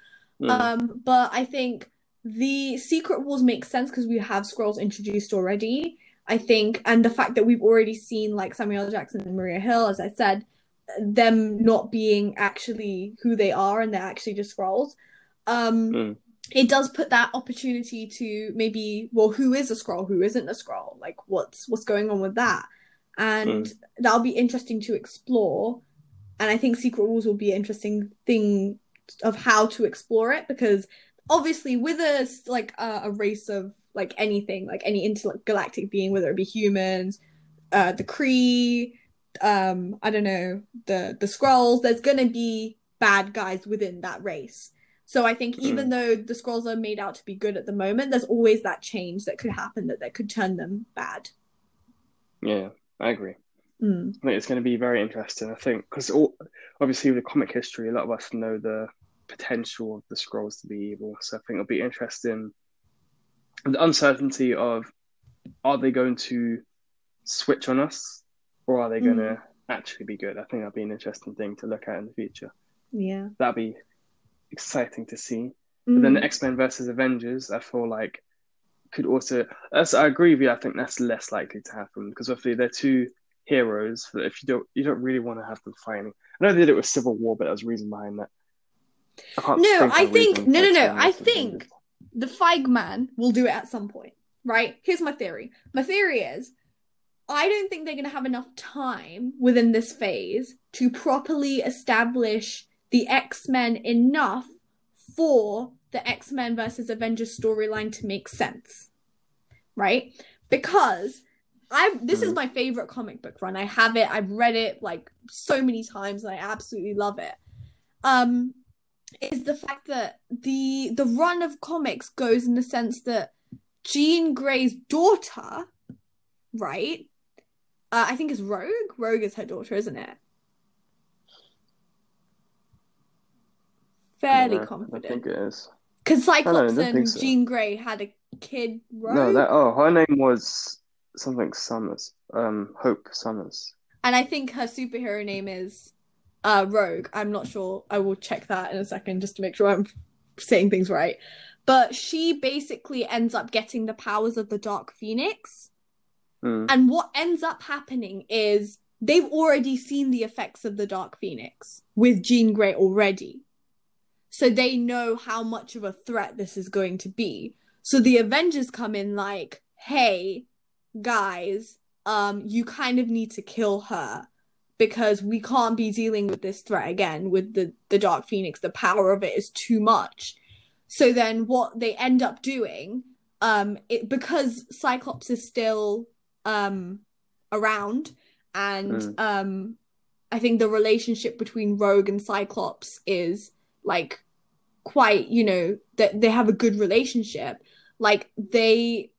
Mm. Um, but I think the Secret Wars makes sense because we have Skrulls introduced already. I think, and the fact that we've already seen like Samuel L. Jackson and Maria Hill, as I said, them not being actually who they are and they're actually just Skrulls. Um, Mm. it does put that opportunity to maybe, well, who is a Skrull, who isn't a Skrull? Like, what's what's going on with that? And that'll be interesting to explore. And I think Secret Wars will be an interesting thing of how to explore it because obviously with a like a, a race of like anything, like any intergalactic being, whether it be humans, uh, the Kree, um, I don't know, the the Skrulls, there's gonna be bad guys within that race. So I think even though the Skrulls are made out to be good at the moment, there's always that change that could happen that that could turn them bad. Yeah, I agree. Mm. I think it's going to be very interesting. I think because obviously with the comic history, a lot of us know the potential of the Skrulls to be evil. So I think it'll be interesting. The uncertainty of are they going to switch on us or are they going to actually be good? I think that'll be an interesting thing to look at in the future. Yeah. That'll be exciting to see. But then Mm. the X Men versus Avengers, I feel like could also. That's, I agree with you. I think that's less likely to happen because obviously they're two heroes. That if you don't, you don't really want to have them fighting. I know they did it with Civil War, but there was a reason behind that. I No, I think- no, no, no, I think- the Feige man will do it at some point, right? Here's my theory. My theory is I don't think they're going to have enough time within this phase to properly establish the X Men enough for the X Men versus Avengers storyline to make sense, right? Because I this is Mhm. my favorite comic book run. I have it. I've read it like so many times, and I absolutely love it. Um, is the fact that the the run of comics goes in the sense that Jean Grey's daughter, right? Uh, I think is Rogue. Rogue is her daughter, isn't it? Fairly Yeah, I confident. think it is. Because Cyclops and so. Jean Grey had a kid, Rogue. No, that oh, her name was something Summers. Um, Hope Summers. And I think her superhero name is uh Rogue. I'm not sure. I will check that in a second just to make sure I'm saying things right. But she basically ends up getting the powers of the Dark Phoenix. Mm. And what ends up happening is they've already seen the effects of the Dark Phoenix with Jean Grey already. So they know how much of a threat this is going to be. So the Avengers come in like, hey, guys, um, you kind of need to kill her because we can't be dealing with this threat again with the, the Dark Phoenix. The power of it is too much. So then what they end up doing, um, it because Cyclops is still um around and Mm. um I think the relationship between Rogue and Cyclops is like quite, you know, that they have a good relationship. Like they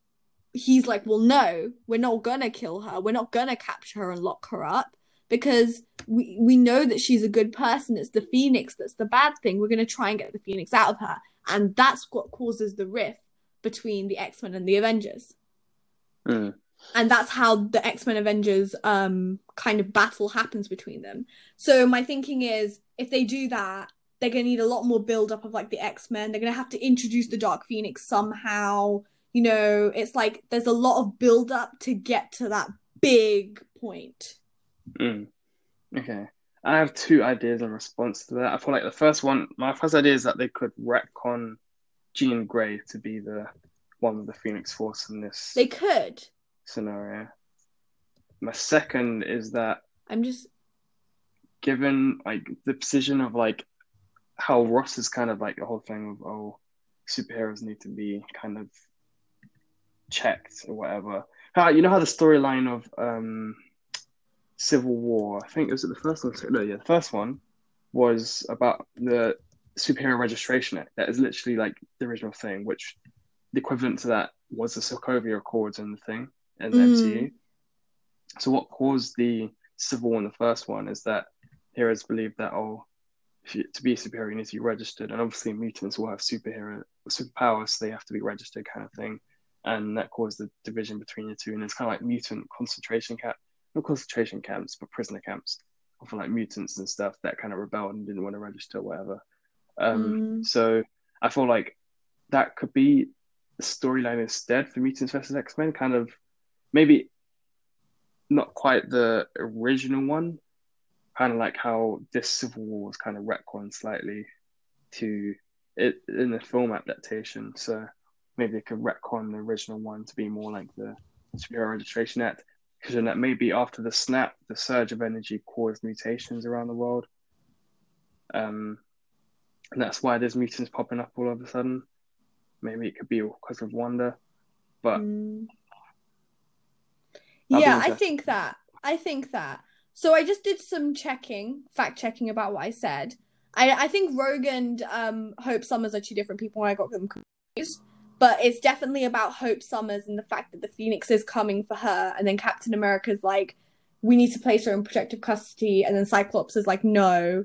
he's like, "Well, no, we're not gonna kill her. We're not gonna capture her and lock her up because we we know that she's a good person. It's the Phoenix that's the bad thing. We're gonna try and get the Phoenix out of her." And that's what causes the rift between the X-Men and the Avengers Mm. and that's how the X-Men Avengers um kind of battle happens between them. So my thinking is if they do that, they're gonna need a lot more build up of like the X-Men. They're gonna have to introduce the Dark Phoenix somehow. You know, it's like there's a lot of build up to get to that big point. Mm. Okay. I have two ideas in response to that. I feel like the first one, my first idea is that they could retcon Jean Grey to be the one with the Phoenix Force in this They could. scenario. My second is that I'm just given like the position of like how Ross is kind of like the whole thing of oh superheroes need to be kind of checked or whatever. How you know how the storyline of um Civil War, I think it was the first one. No, yeah, the first one was about the superhero registration act. That is literally like the original thing, which the equivalent to that was the Sokovia Accords and the thing in the Mm. MCU. So what caused the Civil War in the first one is that heroes believe that oh, you, to be a superhero you need to be registered, and obviously mutants will have superhero superpowers, so they have to be registered, kind of thing, and that caused the division between the two. And it's kind of like mutant concentration camp, not concentration camps, but prisoner camps for like mutants and stuff that kind of rebelled and didn't want to register, or whatever. Um, Mm. So I feel like that could be the storyline instead for Mutants versus X Men, kind of maybe not quite the original one, kind of like how this Civil War was kind of retconned slightly to it in the film adaptation. So maybe they could retcon the original one to be more like the Superhero Registration Act, because then that maybe after the snap, the surge of energy caused mutations around the world. Um, and that's why there's mutants popping up all of a sudden. Maybe it could be because of Wanda, but Mm. Yeah, I think that. I think that. So I just did some checking, fact checking about what I said. I I think Rogue and um, Hope Summers are two different people, and I got them confused. But it's definitely about Hope Summers and the fact that the Phoenix is coming for her, and then Captain America's like, "We need to place her in protective custody," and then Cyclops is like, "No."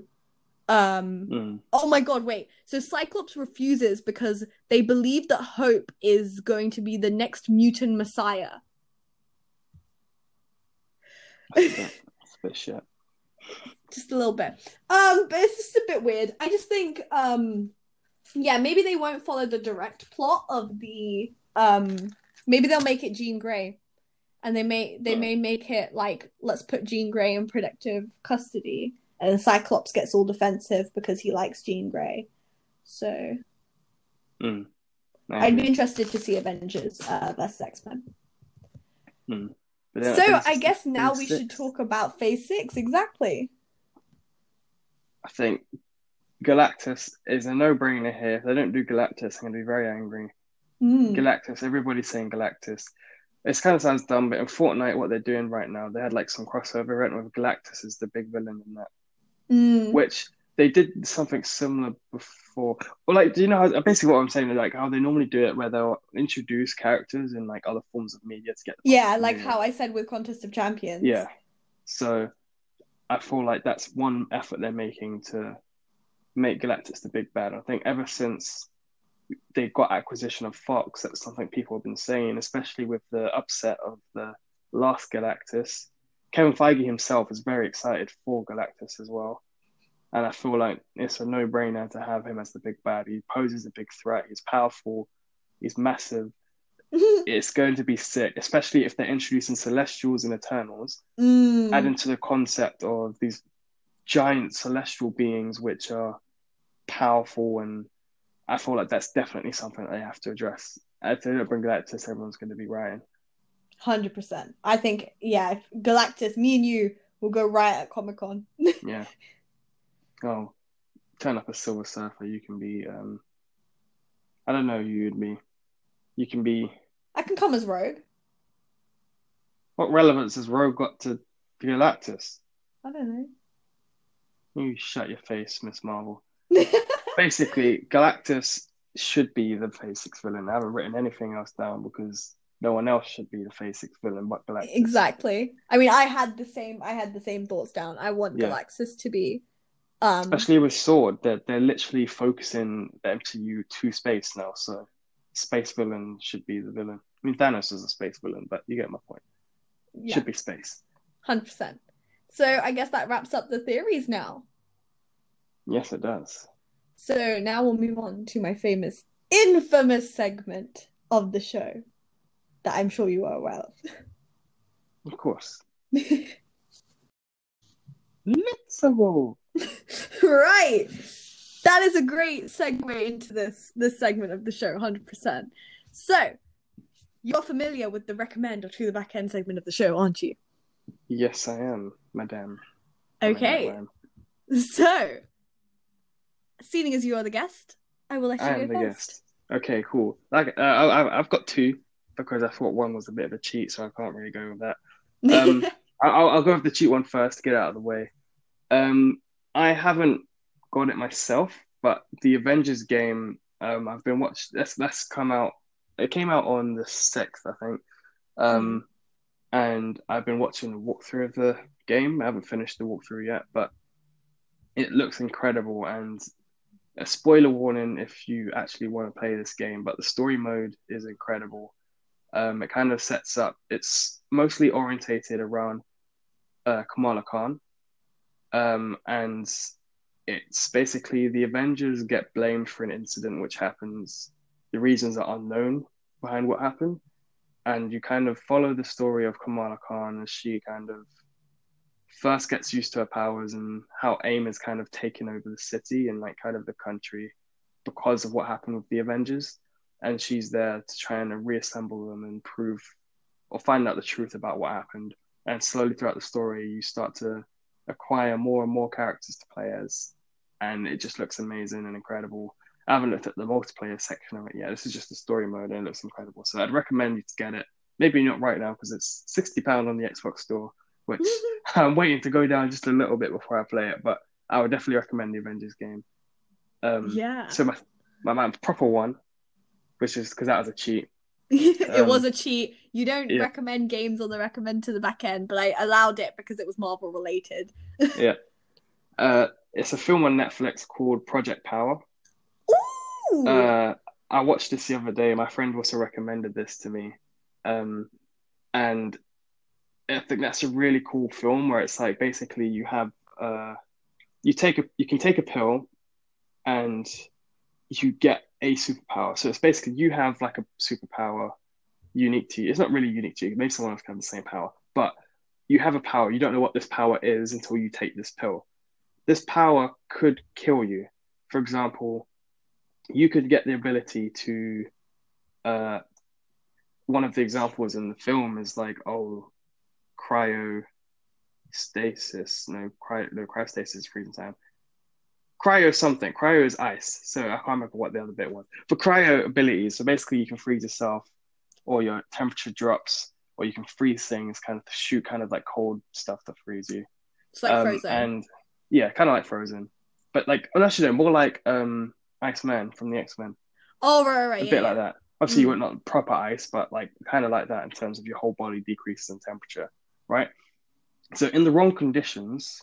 Um, mm, Oh my god, wait. So Cyclops refuses because they believe that Hope is going to be the next mutant messiah. Bit, that's a bit shit. just a little bit. Um, but it's just a bit weird. I just think, um, yeah, maybe they won't follow the direct plot of the, um, maybe they'll make it Jean Grey, and they may they Yeah. may make it like let's put Jean Grey in protective custody, and Cyclops gets all defensive because he likes Jean Grey. So Mm. I'd be interested to see Avengers uh, versus X Men. But then So us I guess now we should talk about Phase Six exactly. I think Galactus is a no-brainer here. If they don't do Galactus, I'm gonna be very angry. Hmm. Galactus, everybody's saying Galactus. It kind of sounds dumb, but in Fortnite, what they're doing right now, they had like some crossover event with Galactus as the big villain in that, Hmm. which they did something similar before. Well, like, do you know how basically what I'm saying is like how they normally do it, where they'll introduce characters in like other forms of media to get Yeah, like how I said with Contest of Champions. Yeah. So I feel like that's one effort they're making to make Galactus the big bad. I think ever since they got acquisition of Fox, that's something people have been saying, especially with the upset of the last Galactus. Kevin Feige himself is very excited for Galactus as well. And I feel like it's a no brainer to have him as the big bad. He poses a big threat. He's powerful. He's massive. It's going to be sick, especially if they're introducing Celestials and Eternals Mm. add into the concept of these giant celestial beings which are powerful and I feel like that's definitely something they have to address. If they don't bring Galactus, everyone's going to be rioting. Hundred percent. I think yeah, if Galactus, me and you will go right at Comic Con. Yeah. Oh, turn up a Silver Surfer. You can be. Um, I don't know who you'd be. You can be. I can come as Rogue. What relevance has Rogue got to Galactus? I don't know. You shut your face, Miss Marvel. basically, Galactus should be the Phase Six villain. I haven't written anything else down because no one else should be the Phase Six villain but Galactus. exactly. I mean, I had the same. I had the same thoughts down. I want Yeah. Galactus to be. Um. Especially with Sword, they're they're literally focusing the MCU to space now. So, space villain should be the villain. I mean, Thanos is a space villain, but you get my point. Yeah. Should be space. Hundred percent. So I guess that wraps up the theories now. Yes, it does. So now we'll move on to my famous, infamous segment of the show that I'm sure you are aware Of course. Let's Invincible. right. That is a great segue into this this segment of the show, hundred percent. So, you're familiar with the recommend or to the back end segment of the show, aren't you? Yes, I am, madame. Okay. Madame. So, seeing as you are the guest, I will let you I go am the first. guest. Okay, cool. Like, uh, I, I- I've got two because I thought one was a bit of a cheat, so I can't really go with that. Um, I'll, I'll go with the cheat one first to get out of the way. Um, I haven't got it myself, but the Avengers game, um, I've been watched. That's that's come out. It came out on the sixth, I think. Um, and I've been watching the walkthrough of the game. I haven't finished the walkthrough yet, but it looks incredible. And a spoiler warning if you actually want to play this game, but the story mode is incredible. Um, it kind of sets up. It's mostly orientated around uh, Kamala Khan, um, and it's basically the Avengers get blamed for an incident which happens. The reasons are unknown behind what happened, and you kind of follow the story of Kamala Khan as she kind of first gets used to her powers and how AIM is kind of taken over the city and like kind of the country because of what happened with the Avengers. And she's there to try and reassemble them and prove or find out the truth about what happened. And slowly throughout the story, you start to acquire more and more characters to play as. And it just looks amazing and incredible. I haven't looked at the multiplayer section of it yet. This is just the story mode and it looks incredible. So I'd recommend you to get it. Maybe not right now because it's £60 on the Xbox store, which I'm waiting to go down just a little bit before I play it. But I would definitely recommend the Avengers game. Um, yeah. So my, my, my proper one, which is because that was a cheat. it Um, was a cheat. You don't yeah. recommend games on the recommend to the back end, but I allowed it because it was Marvel related. Yeah. Uh, it's a film on Netflix called Project Power. Ooh! Uh, I watched this the other day. My friend also recommended this to me. Um, and I think that's a really cool film where it's like basically you have uh, you take a you can take a pill and you get a superpower. So it's basically you have like a superpower unique to you. It's not really unique to you. Maybe someone else can have the same power, but you have a power. You don't know what this power is until you take this pill. This power could kill you. For example, you could get the ability to. Uh, one of the examples in the film is like, oh, cryostasis. No, cryo, no, cryostasis freezing time. Cryo something. Cryo is ice. So I can't remember what the other bit was. For cryo abilities, so basically you can freeze yourself, or your temperature drops, or you can freeze things, kind of shoot kind of like cold stuff to freeze you. it's like Um, Frozen. And yeah, kind of like Frozen, but like, well, actually, no, more like um, Iceman from the X Men, oh, right, right, right. a yeah, bit yeah. like that. Obviously, you Mm. were not proper ice, but like kind of like that in terms of your whole body decreases in temperature, right? So in the wrong conditions,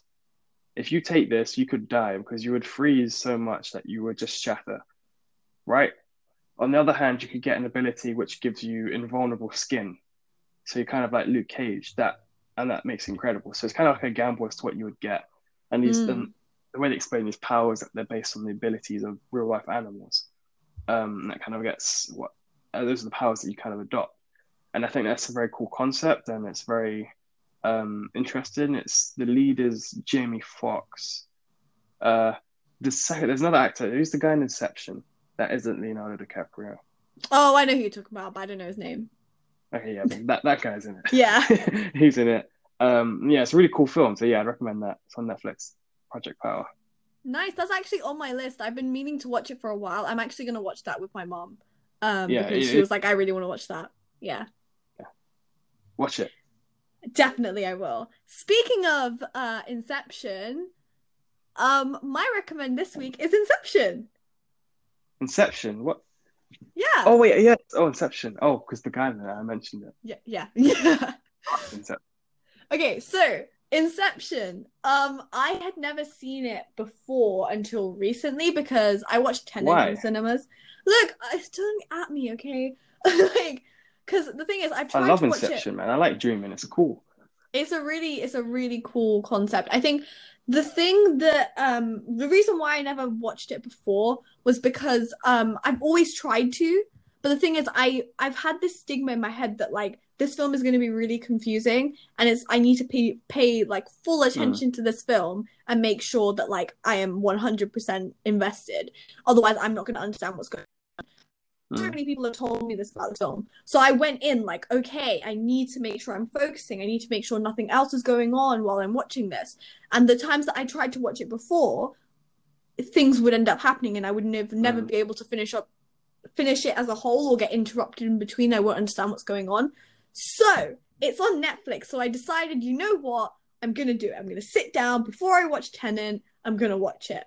if you take this, you could die because you would freeze so much that you would just shatter, right? On the other hand, you could get an ability which gives you invulnerable skin. So you're kind of like Luke Cage, that and that makes it incredible. So it's kind of like a gamble as to what you would get. And these Mm. and the way they explain these powers that they're based on the abilities of real life animals. Um, that kind of gets what uh, those are the powers that you kind of adopt. And I think that's a very cool concept and it's very um, interesting. It's the lead is Jamie Foxx. Uh, the second, there's another actor. Who's the guy in Inception? That isn't Leonardo DiCaprio. Oh, I know who you're talking about, but I don't know his name. Okay, yeah, that that guy's in it. Yeah. He's in it. Um, yeah, it's a really cool film. So yeah, I'd recommend that. It's on Netflix. Project Power. Nice. That's actually on my list. I've been meaning to watch it for a while. I'm actually gonna watch that with my mom. Um, Yeah, because it- she was like, I really want to watch that. Yeah. Yeah, Watch it. Definitely I will. Speaking of uh Inception, um, my recommend this week is Inception. Inception. What? Yeah. Oh wait, yeah. Oh, Inception. Oh, because the guy I mentioned it. Yeah, yeah, yeah. Inception. Okay, so Inception. Um, I had never seen it before until recently because I watched Tenet Why? in cinemas. Look, it's don't at me, okay? like, because the thing is, I've tried I love to watch it. Inception, man. I like dreaming. It's cool. It's a really, it's a really cool concept. I think the thing that, um, the reason why I never watched it before was because, um, I've always tried to, but the thing is, I, I've had this stigma in my head that like this film is going to be really confusing and it's I need to pay pay like full attention to this film and make sure that like I am 100% invested. Otherwise, I'm not going to understand what's going on. Mm. many people have told me this about the film. So I went in like, okay, I need to make sure I'm focusing. I need to make sure nothing else is going on while I'm watching this. And the times that I tried to watch it before, things would end up happening and I would never never Mm. be able to finish up finish it as a whole or get interrupted in between. I won't understand what's going on. So it's on Netflix. So I decided, you know what? I'm gonna do it. I'm gonna sit down before I watch Tenet. I'm gonna watch it.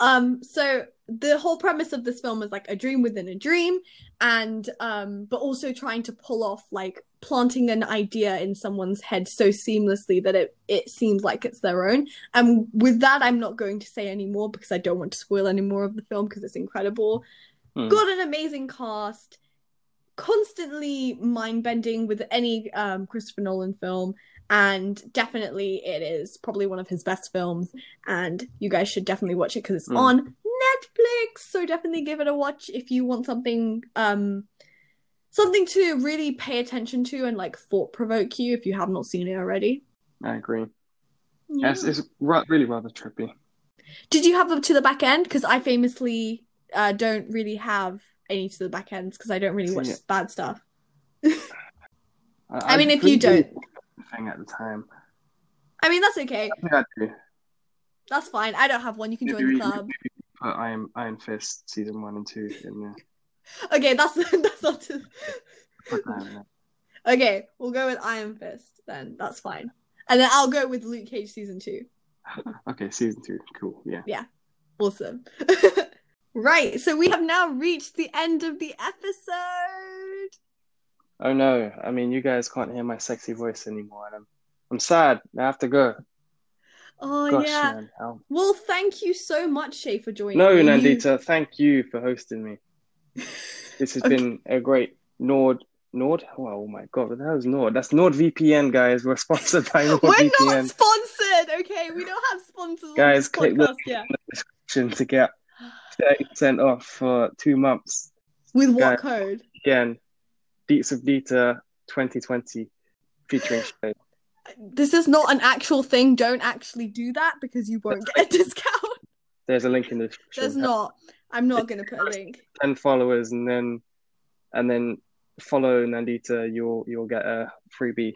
Um, so the whole premise of this film is like a dream within a dream, and um, but also trying to pull off like planting an idea in someone's head so seamlessly that it it seems like it's their own. And with that, I'm not going to say any more because I don't want to spoil any more of the film because it's incredible. Hmm. Got an amazing cast, constantly mind bending with any um, Christopher Nolan film, and definitely it is probably one of his best films. And you guys should definitely watch it because it's Hmm. on Netflix. So definitely give it a watch if you want something um something to really pay attention to and like thought provoke you if you have not seen it already. I agree. Yeah. It's, it's ra- really rather trippy. Did you have them to the back end? Because I famously uh, don't really have any to the back ends because I don't really watch yeah. bad stuff. I, I mean, if you don't- thing at the time. I mean, that's okay. I think I do. That's fine. I don't have one. You can join the club. Put Iron Iron Fist season one and two in there. Okay, that's that's not. Too... Put that in there. Okay, we'll go with Iron Fist then. That's fine. And then I'll go with Luke Cage season two. Okay, season two. Cool. Yeah. Yeah. Awesome. right, so we have now reached the end of the episode. Oh no! I mean, you guys can't hear my sexy voice anymore, and I'm I'm sad. I have to go. Oh Gosh, yeah. man. How... Well, thank you so much, Shay, for joining. No, me. Nandita. Thank you for hosting me. This has Okay. been a great Nord. Nord? Oh my god, what the hell is Nord? That's NordVPN, guys. We're sponsored by NordVPN. We're not sponsored, okay? We don't have sponsors on Guys, this click the- podcast yet. to get 30% off for two months. With what Guys. code? Again, Deets of Dita 2020 featuring Shay. This is not an actual thing. Don't actually do that because you won't get a discount. There's a link in the description. There's not. I'm not gonna put a link. 10 followers and then and then follow Nandita, you'll you'll get a freebie.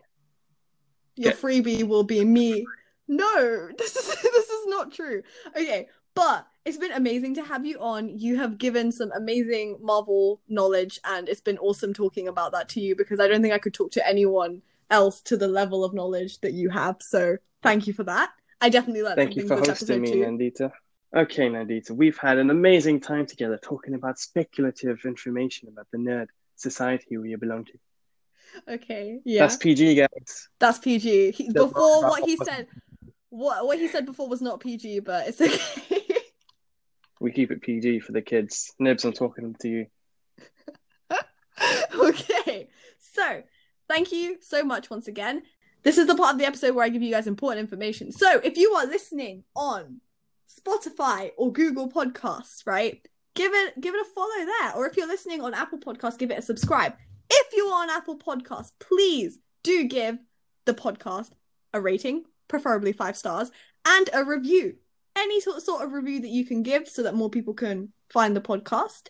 Your Yeah. freebie will be me. No, this is this is not true. Okay, but it's been amazing to have you on. You have given some amazing Marvel knowledge, and it's been awesome talking about that to you because I don't think I could talk to anyone else to the level of knowledge that you have. So thank you for that. I definitely learned Thank you for hosting me, too. Nandita. Okay, Nandita, we've had an amazing time together talking about speculative information about the nerd society we belong to. Okay, yeah, That's PG, guys. that's PG. He, before what he said, what what he said before was not PG, but it's okay. We keep it PG for the kids. Nibs, I'm talking to you. okay, so thank you so much once again. This is the part of the episode where I give you guys important information. So if you are listening on Spotify or Google Podcasts, right, give it give it a follow there. Or if you're listening on Apple Podcasts, give it a subscribe. If you are on Apple Podcasts, please do give the podcast a rating, preferably five stars, and a review. Any sort sort of review that you can give so that more people can find the podcast.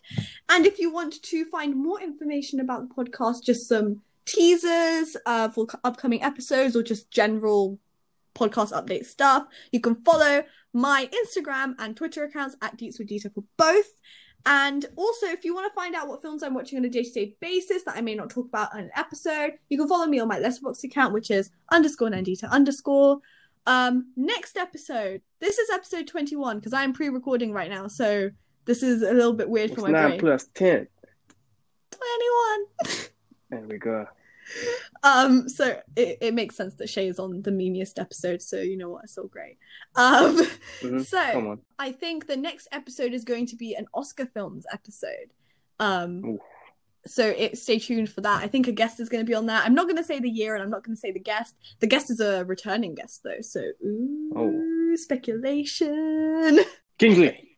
And if you want to find more information about the podcast, just some teasers uh, for upcoming episodes or just general podcast update stuff, you can follow my Instagram and Twitter accounts at Deets with Dita for both. And also, if you want to find out what films I'm watching on a day-to-day basis that I may not talk about on an episode, you can follow me on my Letterboxd account, which is underscore Nandita underscore. Um, next episode. This is episode 21 because I am pre-recording right now, so this is a little bit weird What's for my 9 brain. plus 10? 21. There we go. Um, so it, it makes sense that Shay is on the memeiest episode, so you know what, it's all great. Um, Mhm. so I think the next episode is going to be an Oscar films episode. Um, Ooh. so it, stay tuned for that. I think a guest is going to be on that. I'm not going to say the year, and I'm not going to say the guest. The guest is a returning guest, though. So ooh, Oh. speculation. Kingsley.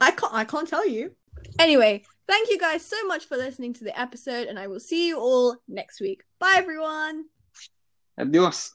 I can't. I can't tell you. Anyway, thank you guys so much for listening to the episode, and I will see you all next week. Bye, everyone. Adios.